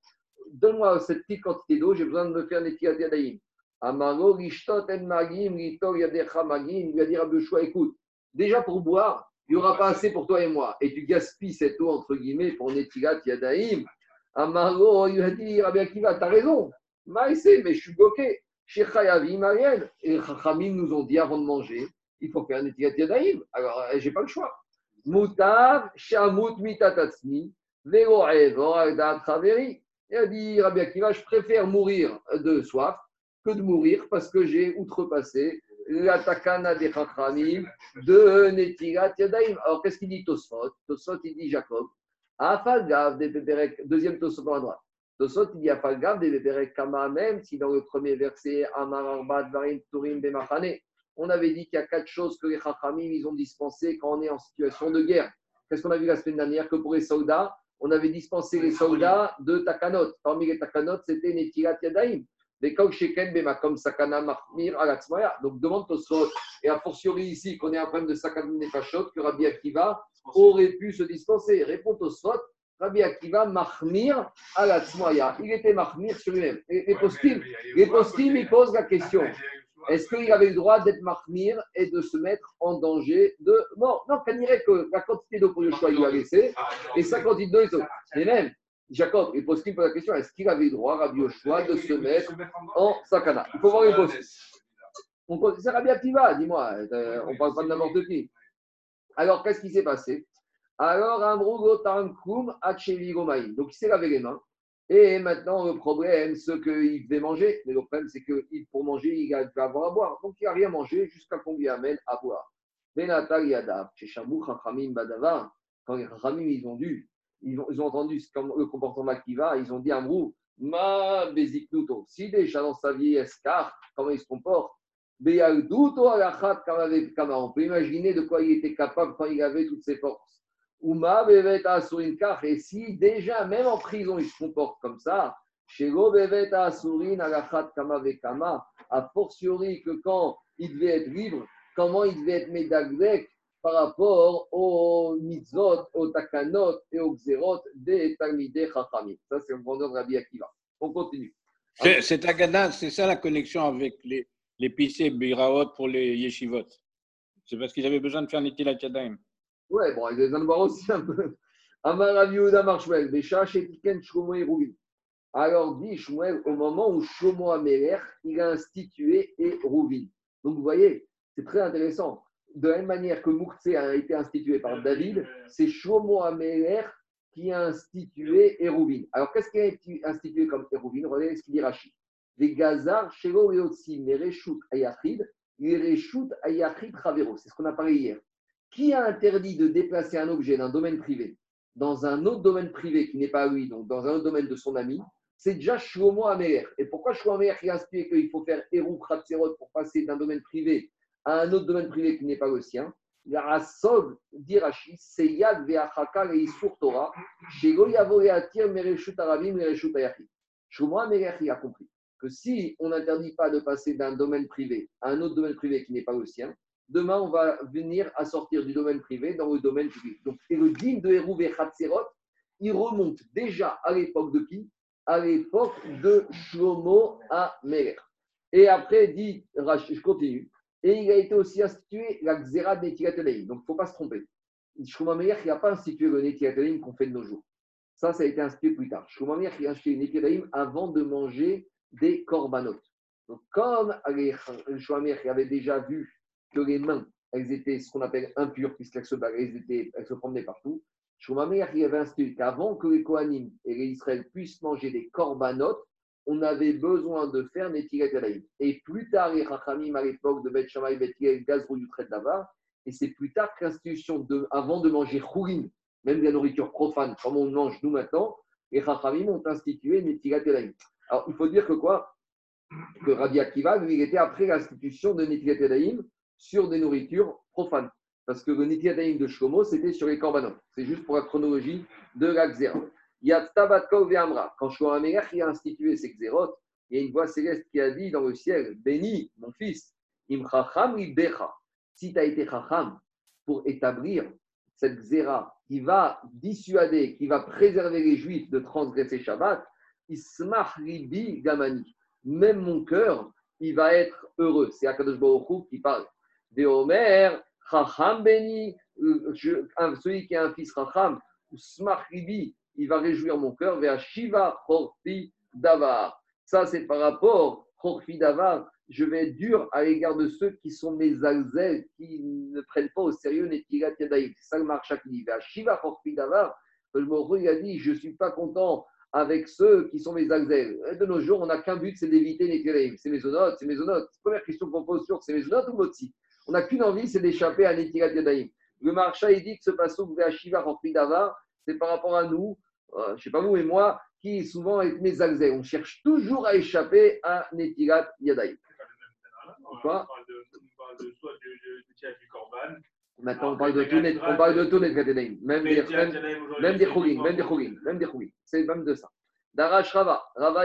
donne-moi cette petite quantité d'eau, j'ai besoin de me faire Netilat Yadayim. Amaro, Rishtot, En Magim, Ritor, Yadecha Magim, il lui a dit Rabbi écoute, déjà pour boire, il n'y aura pas assez pour toi et moi. Et tu gaspilles cette eau, entre guillemets, pour Netilat Yadayim. Amaro, il a dit Rabbi Akiva, t'as raison, Maïsé, mais je suis bloqué. Chez Chayavim, Ariel. Et Chachamim nous ont dit avant de manger, il faut faire Netilat Yadayim. Alors, euh, j'ai pas le choix. Moutav, Shamut, Mitatatsni, Vero Evor, Agda Traveri. Il a dit Rabbi Akiva, je préfère mourir de soif que de mourir parce que j'ai outrepassé la takana des chachamim de Netirat Yadaim. Alors qu'est-ce qu'il dit Tosfot? Tosfot, il dit Jacob. Afalgav des Beberek, deuxième Tosfot à droite. Tosfot, il dit Afalgav des Beberek Kama, même si dans le premier verset, Amar Arbat Varim Turim Bemachane, on avait dit qu'il y a quatre choses que les chachamim ils ont dispensées quand on est en situation de guerre. Qu'est-ce qu'on a vu la semaine dernière Que pour les soldats, on avait dispensé les soldats de Takanot. Parmi les Takanot, c'était Netirat Yadaim. Les Sheken Sakana Mahmir. Donc demande Tosfot, et a fortiori ici qu'on est un problème de Sakana Nefashot, que Rabbi Akiva aurait pu se dispenser. Répond Tosfot, Rabbi Akiva Mahmir à la Tzmoya. Il était Mahmir sur lui-même. Et Les postim, les postim, ils posent la question est-ce qu'il avait le droit d'être Mahmir et de se mettre en danger de mort? Non, qu'on dirait que la quantité d'eau pour choix, il lui a laissé, et sa quantité d'eau, Et même, Jacob, il pose la question est-ce qu'il avait le droit, Rabbi Yoshua, de se mettre en sakana? Il faut voir les postes. C'est Rabbi Akiva, dis-moi, euh, on ne parle pas de n'importe qui. Alors, qu'est-ce qui s'est passé? Alors, Amrugo Tankum Gomaï. Donc, il s'est lavé les mains. Et maintenant, le problème, ce qu'il devait manger, mais le problème, c'est que pour manger, il a avoir à boire. Donc, il n'a rien mangé jusqu'à qu'on lui amène à boire. Benatal Yadav, chez Shamou Chachamim Badava, quand les Chachamim, ils ont dû, ils ont, ils ont entendu le comportement qui va, ils ont dit Amrou, Ma Beziknuto, si déjà dans sa vie escar, comment il se comporte, on peut imaginer de quoi il était capable quand il avait toutes ses forces. Uma Et si déjà, même en prison, il se comporte comme ça, a fortiori que quand il devait être libre, comment il devait être médagdek par rapport aux mitzvot, aux takanot et aux xerot des talmidei chachamim. Ça, c'est le grandeur de Rabbi Akiva. On continue. C'est c'est ça la connexion avec les, les biraot pour les yeshivot. C'est parce qu'ils avaient besoin de faire Nitilat Yadayim. Ouais, bon, ils de voir aussi un peu. Amar Raviouda Marshmel, Bécha, Shetiken, Shlomo et Rouvin. Alors dit Shmuel au moment où Shlomo Améler, il a institué et Rouvin. Donc vous voyez, c'est très intéressant. De la même manière que Moukhtse a été institué par David, c'est Shlomo Améler qui a institué Hérouvin. Alors qu'est-ce qui a été institué comme Hérouvin Regardez ce qu'il dit Rachid. Les Gazar, Shelo et Otsi, Mereshut Ayachid, Mereshut Ayachid Ravero. C'est ce qu'on a parlé hier. Qui a interdit de déplacer un objet d'un domaine privé dans un autre domaine privé qui n'est pas lui, donc dans un autre domaine de son ami C'est déjà Shlomo Amer. Et pourquoi Shlomo Amer qui a inspiré qu'il faut faire Eru Kratserot pour passer d'un domaine privé à un autre domaine privé qui n'est pas le sien? Rasov d'Irachi, c'est Yad Veachaka et Isur Torah, chez Goyavoreatir Mereshut Arabim Mereshut Ayachid. Shlomo Amer a compris que si on n'interdit pas de passer d'un domaine privé à un autre domaine privé qui n'est pas le sien, demain, on va venir à sortir du domaine privé dans le domaine public. Donc, et le digne de Hérouvé Khatserot, il remonte déjà à l'époque de qui? À l'époque de Shlomo Améler. Et après, dit, je continue, et il a été aussi institué la Xéra de Donc, il ne faut pas se tromper. Shlomo Améler, n'a pas institué le Netilateleim qu'on fait de nos jours. Ça, ça a été institué plus tard. Shlomo Améler, a le Netilateleim avant de manger des korbanot. Donc, comme Shlomo Améler avait déjà vu que les mains, elles étaient ce qu'on appelle impures, puisqu'elles se, elles elles se promenaient partout. mère il avait institué qu'avant que les Kohanim et les Israël puissent manger des korbanot, on avait besoin de faire Netilat Et plus tard, les Chachamim, à l'époque de Bet Shammai, Bet Gazrou, Yutret Davar, et c'est plus tard que l'institution, de, avant de manger Khourin, même de la nourriture profane, comme on mange nous maintenant, les Chachamim ont institué Netilat Alors, il faut dire que quoi? Que Rabbi Akiva, lui, il était après l'institution de Netilat sur des nourritures profanes. Parce que le Nitiadaïm de Shlomo, c'était sur les korbanot. C'est juste pour la chronologie de la Xéra. Il y a Tabatkov Ve'amra. Quand Shlomo a institué ces Xérot, il y a une voix céleste qui a dit dans le ciel Béni, mon fils, Imchacham Becha. Si tu as été Chacham pour établir cette Xéra qui va dissuader, qui va préserver les Juifs de transgresser Shabbat, Ismach Ribi Gamani. Même mon cœur, il va être heureux. C'est Akadosh Baruch qui parle de Omer, Chacham Beni, celui qui a un fils Chacham, Smachribi, il va réjouir mon cœur, vers Shiva Chorfi Davar. Ça, c'est par rapport, Chorfi Davar, je vais être dur à l'égard de ceux qui sont mes alzels, qui ne prennent pas au sérieux Netilat Yadaïm. C'est ça le marcha qui dit, vers Shiva Chorfi Davar, il a dit, je ne suis pas content avec ceux qui sont mes alzels. De nos jours, on n'a qu'un but, c'est d'éviter les C'est mes C'est mésonotes. Première question qu'on pose sur, c'est mésonotes ou motzi? On n'a qu'une envie, c'est d'échapper à Netirat Yadayim. Le marcha, il dit que ce passage de Shiva Davar, c'est par rapport à nous, euh, je ne sais pas vous et moi, qui souvent avec mes alzés. On cherche toujours à échapper à Netirat Yadayim. Quoi? Maintenant, on parle de tout on parle de tout net, même des même des chougim, même des chougim, même des chougim. C'est même de ça. Darash Rava, Rava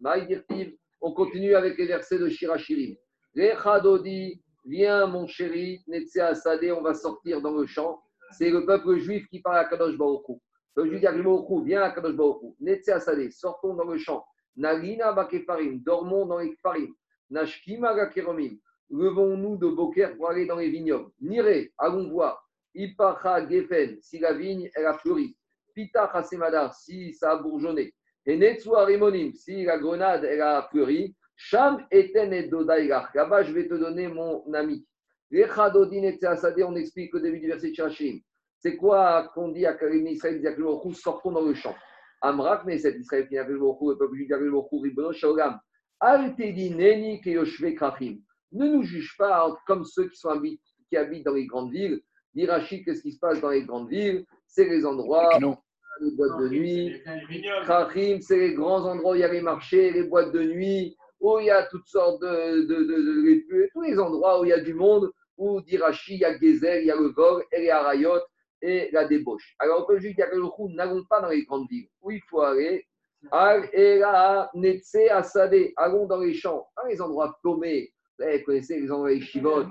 Maïdirtiv, on continue avec les versets de Shirachirim. Rechadodi, Viens, mon chéri, Netsea Sadeh, on va sortir dans le champ. C'est le peuple juif qui parle à Kadosh Donc, je dis à Baruchou, viens à Kadosh Baruchou, Netse Asade, sortons dans le champ. Nagina Bakefarim, dormons dans les Kfarim. Nashkima Gakeromim, levons-nous de Boker pour aller dans les vignobles. Nire, allons voir. Ipacha Gefen, si la vigne, elle a fleuri. Pita Hasemadar, si ça a bourgeonné. Et Netsu Arimonim, si la grenade, elle a fleuri. Sham Eten et. Là-bas, je vais te donner mon ami. Et on explique au début du verset de Shachim. C'est quoi qu'on dit à Karim Israël, dit Karim sortons dans le champ. Amrak, mais cet Israël qui a fait le peuple juif, le Ribono Shaogam. Al-Tedineni Keyoshve Krachim. Ne nous juge pas comme ceux qui, sont qui habitent dans les grandes villes. Dirachi, qu'est-ce qui se passe dans les grandes villes? C'est les endroits, les boîtes de nuit. Krachim, c'est les grands endroits où il y a les marchés, les boîtes de nuit, où il y a toutes sortes de, de, de, tous les endroits où il y a du monde, où Dirachi, il y a Gezer, il y a le vol, et les Arayot, et la débauche. Alors, on peut juste dire que n'allons pas dans les grandes villes. Où il faut aller Allons dans les champs, dans les endroits paumés. Vous connaissez les endroits chivotes.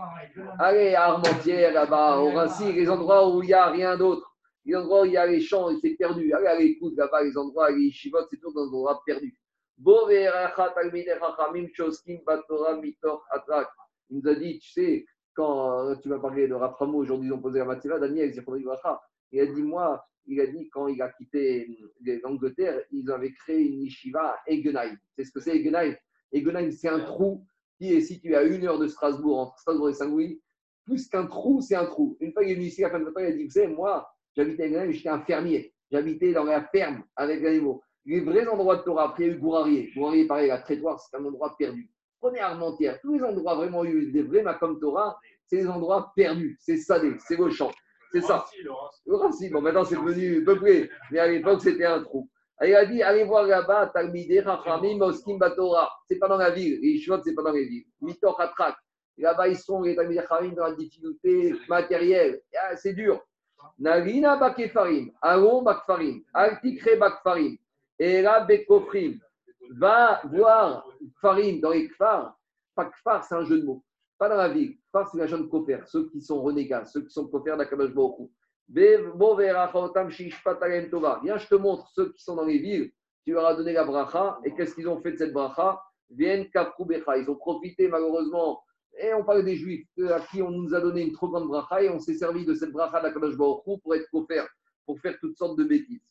Allez à Armentières, là-bas, au Rassi, les endroits où il n'y a rien d'autre. Les endroits où il y a les champs, c'est perdu. Allez à l'écoute, là-bas, les endroits, les chivotes, c'est tout dans des endroits perdus. Il nous a dit, tu sais, quand euh, tu vas parler de Raframo, aujourd'hui ils ont posé la matière, Daniel, il a dit, moi, il a dit quand il a quitté euh, l'Angleterre, ils avaient créé une yeshiva à Egenheim. C'est ce que c'est Egenheim Egenheim, c'est un trou qui est situé à une heure de Strasbourg, entre Strasbourg et Saint-Louis. Plus qu'un trou, c'est un trou. Une fois, il est venu ici, à fin de temps, il a dit, vous savez, moi, j'habitais à Egenheim, j'étais un fermier. J'habitais dans la ferme avec les animaux. Les vrais endroits de Torah, après, il y a eu Gourarié. Gourarié, pareil, la Trétoire, c'est un endroit perdu. Prenez Armentières, tous les endroits vraiment eu des vrais Macom Torah, c'est les endroits perdus. C'est Sadé, c'est le champ. C'est ça. Le Rassi, bon, maintenant c'est devenu peuplé, mais à l'époque c'était un trou. il a dit allez voir là-bas, Talmideh, Rachamim, Oskim, Batora. C'est pas dans la ville, les ce c'est pas dans les villes. Mitor, Hatrak. Là-bas, ils sont, les Rachamim, dans la difficulté matérielle. Ah, c'est dur. Nagina, Bakefarim. Allons, Bakfarim. Altikre, Bakfarim. Et là, Bekofrim. Va voir Farim dans les Kfar. Pas Kfar, c'est un jeu de mots. Pas dans la ville. Pas c'est la jeune Kofer, ceux qui sont renégats, ceux qui sont Kofer d'Akadosh Baruch Viens, je te montre ceux qui sont dans les villes. Tu leur as donné la bracha. Et qu'est-ce qu'ils ont fait de cette bracha? Viennent. Ils ont profité malheureusement. Et on parle des Juifs à qui on nous a donné une trop grande bracha et on s'est servi de cette bracha d'Akadosh Baruch pour être Kofer, pour faire toutes sortes de bêtises.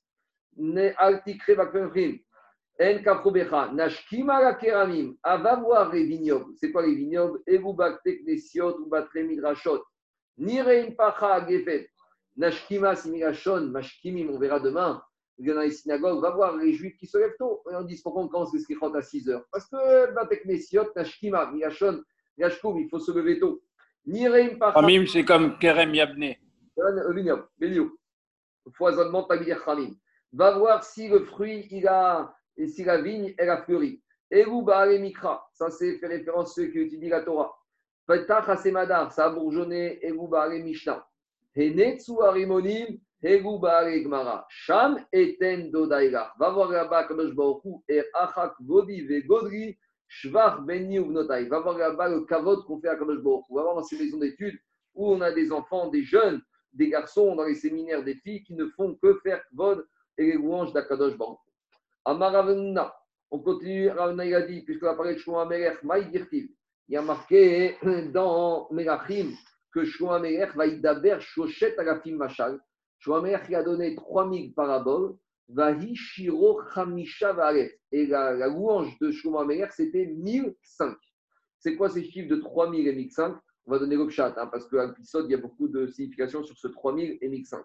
Va voir les vignobles. C'est quoi les vignobles. Nashkima mashkimim, on verra demain. Il y les synagogues, va voir les juifs qui se lèvent tôt. Et on dit pourquoi on commence les skrichot à 6 heures Parce que bateknesiot, nashkima, milashon, yashkoum, il faut se lever tôt. Pacha. C'est comme kerem yabne. Béliou. Foisonnement tabir chamim. Va voir si le fruit, il a et si la vigne, elle a fleuri. Eru mikra, ça c'est fait référence à ceux qui étudient la Torah. Petach asemadar, ça a bourgeonné, Eru baale mishna. Henetsu arimonim, Eru baale gmara. Sham eten dodaïla. Va voir là-bas, Kadosh Baruchu, et achak vodi ve godri, shvach beni uvnotai. Va voir là-bas le kavod qu'on fait à Kadosh Baruchu. Va voir dans ces maisons d'études où on a des enfants, des jeunes, des garçons dans les séminaires, des filles qui ne font que faire kavod et les louanges d'Akadosh Baruch. Amaravna, on continue, Ravna il a dit, puisqu'on a parlé de Shlomo Amelech, il y a marqué dans Melachim que Shlomo Amelech va y daber Shoshet Agafim Machal. Shlomo Amelech a donné 3000 paraboles, Vahi Shiro Chamisha Varet. Et la, la, louange de Shlomo Amelech, c'était 1005. C'est quoi ces chiffres de 3000 et 1005 On va donner le chat, hein, parce qu'à l'épisode, il y a beaucoup de significations sur ce 3000 et 1005.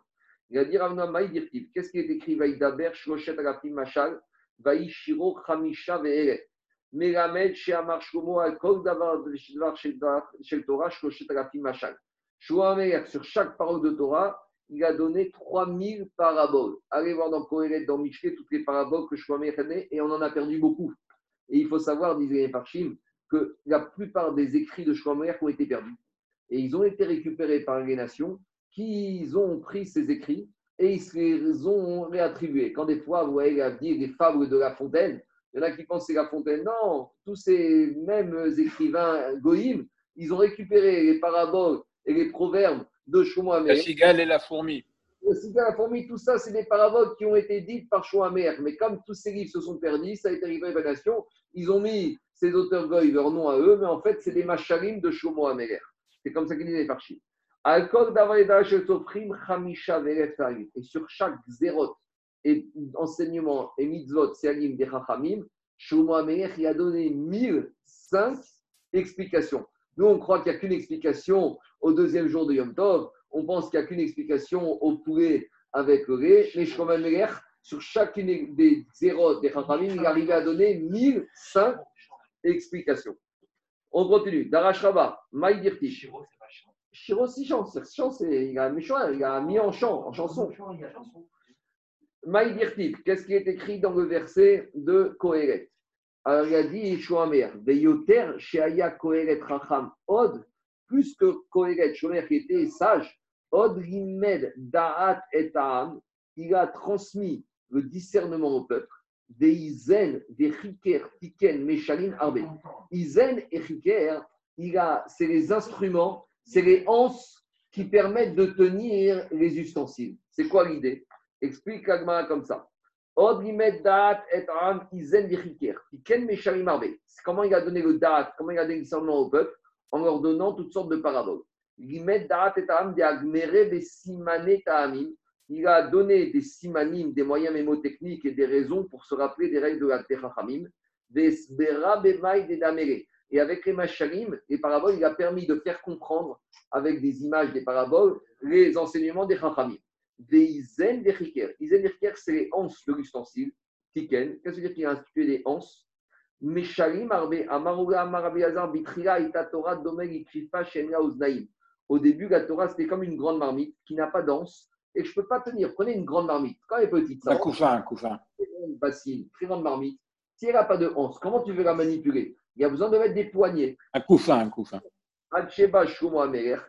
Il a dit Ravna Maïdirtiv. Qu'est-ce qui est écrit? Vaïdaber, Shoshet Agafim Machal Vaishiro Chamisha Ve'eret. Melamed Sheamar Shlomo al Kol Davar Shel Torah Shloshet Alafim Mashal. Shlomo sur chaque parole de Torah, il a donné 3000 paraboles. Allez voir dans Kohelet, dans Michel, toutes les paraboles que Shlomo a et on en a perdu beaucoup. Et il faut savoir, disait les Parchim, que la plupart des écrits de Shlomo ont été perdus. Et ils ont été récupérés par les nations qui ont pris ces écrits et ils se les ont réattribués. Quand des fois, vous voyez les fables de La Fontaine, il y en a qui pensent que c'est La Fontaine. Non, tous ces mêmes écrivains goïms, ils ont récupéré les paraboles et les proverbes de Shlomo La cigale et la fourmi. Le cigare, la fourmi, tout ça, c'est des paraboles qui ont été dites par Shoamer. Mais comme tous ces livres se sont perdus, ça a été arrivé à la nation, ils ont mis ces auteurs goy leur nom à eux, mais en fait, c'est des macharim de Shomo Amer. C'est comme ça qu'ils disent les parchis. Et sur chaque zérot et enseignement et mitzvot, sealim des Chachamim, Amer, il a donné 1005 explications. Nous, on croit qu'il n'y a qu'une explication au deuxième jour de Yom Tov. On pense qu'il n'y a qu'une explication au poulet avec le lait. Mais Shlomo sur chacune des zéros des Chachamim, il arrivait à donner 1005 explications. On continue. Darash Rabba, Maïdirti. Shiro, si chante. Chant, il a méchant, il a mis en chant, en chanson. Maïdirti, qu'est-ce qui est écrit dans le verset de Kohéret Alors il a dit Shoamer, Veyoter, Sheaya Kohéret Racham, Od, plus que Kohéret, Shomer qui était sage, Od Rimed Da'at et il a transmis le discernement au peuple. Des izen, des chiker, tiken, meshalin, arbe. Izen et chiker, c'est les instruments, c'est les anses qui permettent de tenir les ustensiles. C'est quoi l'idée? Explique Agma comme ça. Comment il a donné le dat, comment il a donné le discernement au peuple En leur donnant toutes sortes de paraboles. Il a donné des simanim, des moyens mémotechniques et des raisons pour se rappeler des règles de la Techachamim, des. Et avec les Machalim, les paraboles, il a permis de faire comprendre, avec des images des paraboles, les enseignements des Chachamim. Des Izen des Chiker. Izen des c'est les anses de l'ustensile. Tiken. Qu'est-ce que ça veut dire qu'il a institué des anses Meshalim, Arbe, Amaruga, Amarabiazar, Bitrila, Itatora, Domeg, Ikrifa, Shemla, Uznaim. Au début, la Torah, c'était comme une grande marmite qui n'a pas d'anse et je ne peux pas tenir. Prenez une grande marmite. Quand elle est petite, ça. Un couffin, un couffin. Une bassine, très grande marmite. Si elle n'a pas de hanse, comment tu veux la manipuler? Il a besoin de mettre des poignées. Un couffin, un couffin.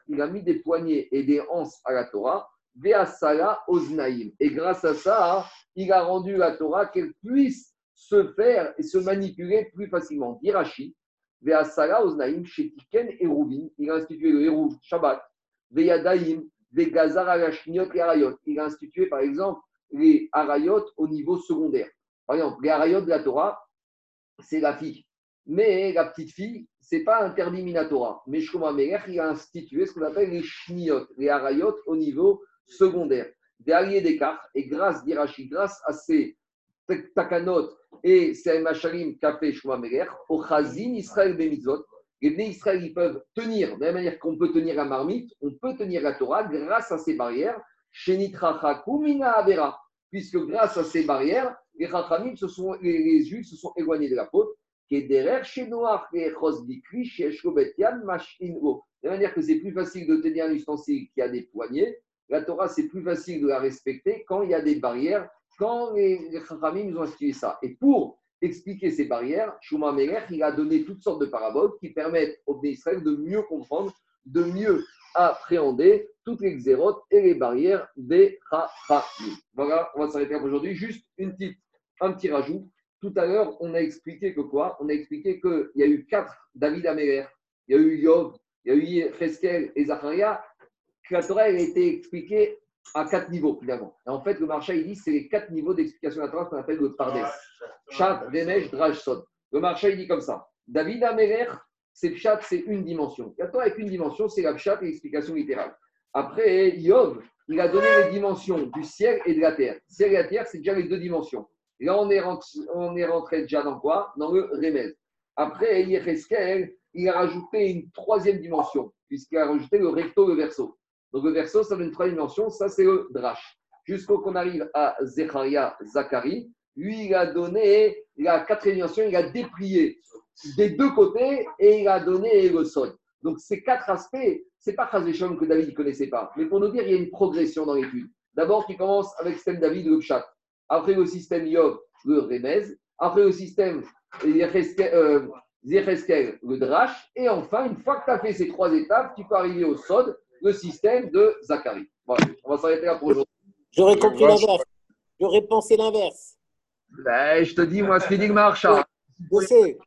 il a mis des poignées et des hanses à la Torah. Veasala Oznaim. Et grâce à ça, il a rendu la Torah qu'elle puisse se faire et se manipuler plus facilement. Dirachi, Veasala Oznaim, Shetiken et Il a institué le Hérouv, Shabbat. Veyadaim, des gazar et arayot. Il a institué, par exemple, les arayot au niveau secondaire. Par exemple, les arayot de la Torah, c'est la fille. Mais la petite fille, ce n'est pas interdit minatora. Mais Shlomo il a institué ce qu'on appelle les shniot, les arayot au niveau secondaire. Des alliés d'écart, et grâce, d'Irachi, grâce à ces takanot et ces machalim qu'a fait Shlomo au Chazin Israël Bemitzot, les Bnei Israël, ils peuvent tenir, de la même manière qu'on peut tenir la marmite, on peut tenir la Torah grâce à ces barrières. Avera. Puisque grâce à ces barrières, les Chachamim, se sont, les, Juifs se sont éloignés de la faute. De la manière que c'est plus facile de tenir un ustensile qui a des poignées, la Torah, c'est plus facile de la respecter quand il y a des barrières, quand les, Chachamim ont institué ça. Et pour expliquer ces barrières, Shuma Melech, il a donné toutes sortes de paraboles qui permettent aux Israël de mieux comprendre, de mieux appréhender toutes les xérotes et les barrières des Chachamim. Voilà, on va s'arrêter aujourd'hui. Juste une petite, un petit rajout. Tout à l'heure, on a expliqué que quoi? On a expliqué qu'il y a eu quatre David Améler, il y a eu Yov, il y a eu Cheskel et Zacharia, que la Torah a été expliquée à quatre niveaux finalement. Et en fait, le marché, il dit c'est les quatre niveaux d'explication de la Torah qu'on appelle le Pardes. Chat, Remesh, Draj, Sod. Le marché, il dit comme ça. David Améler, c'est Pshat, c'est une dimension. La Torah avec une dimension, c'est la Pshat et l'explication littérale. Après, Yov, il a donné les dimensions du ciel et de la terre. Ciel et la terre, c'est déjà les deux dimensions. Là, on est rentré, on est rentré déjà dans quoi? Dans le Remez. Après, Yecheskel, il a rajouté une troisième dimension, puisqu'il a rajouté le recto, le verso. Donc le verso, ça donne trois dimensions, ça c'est le drash. Jusqu'au qu'on arrive à Zecharia Zachari, lui il a donné la quatrième dimension, il a déplié des deux côtés et il a donné le sol. Donc ces quatre aspects, c'est pas Chazéchom que David ne connaissait pas, mais pour nous dire, il y a une progression dans l'étude. D'abord, qui commence avec système David, le Pshat. Après, le système Yov, le Remez. Après, le système euh, Zecheskel, le Drash. Et enfin, une fois que tu as fait ces trois étapes, tu peux arriver au Sod, le système de Zacharie. Voilà, on va s'arrêter là pour aujourd'hui. J'aurais compris l'inverse. J'aurais pensé l'inverse. Ben, je te dis, moi, ce qui dit marche. Je sais.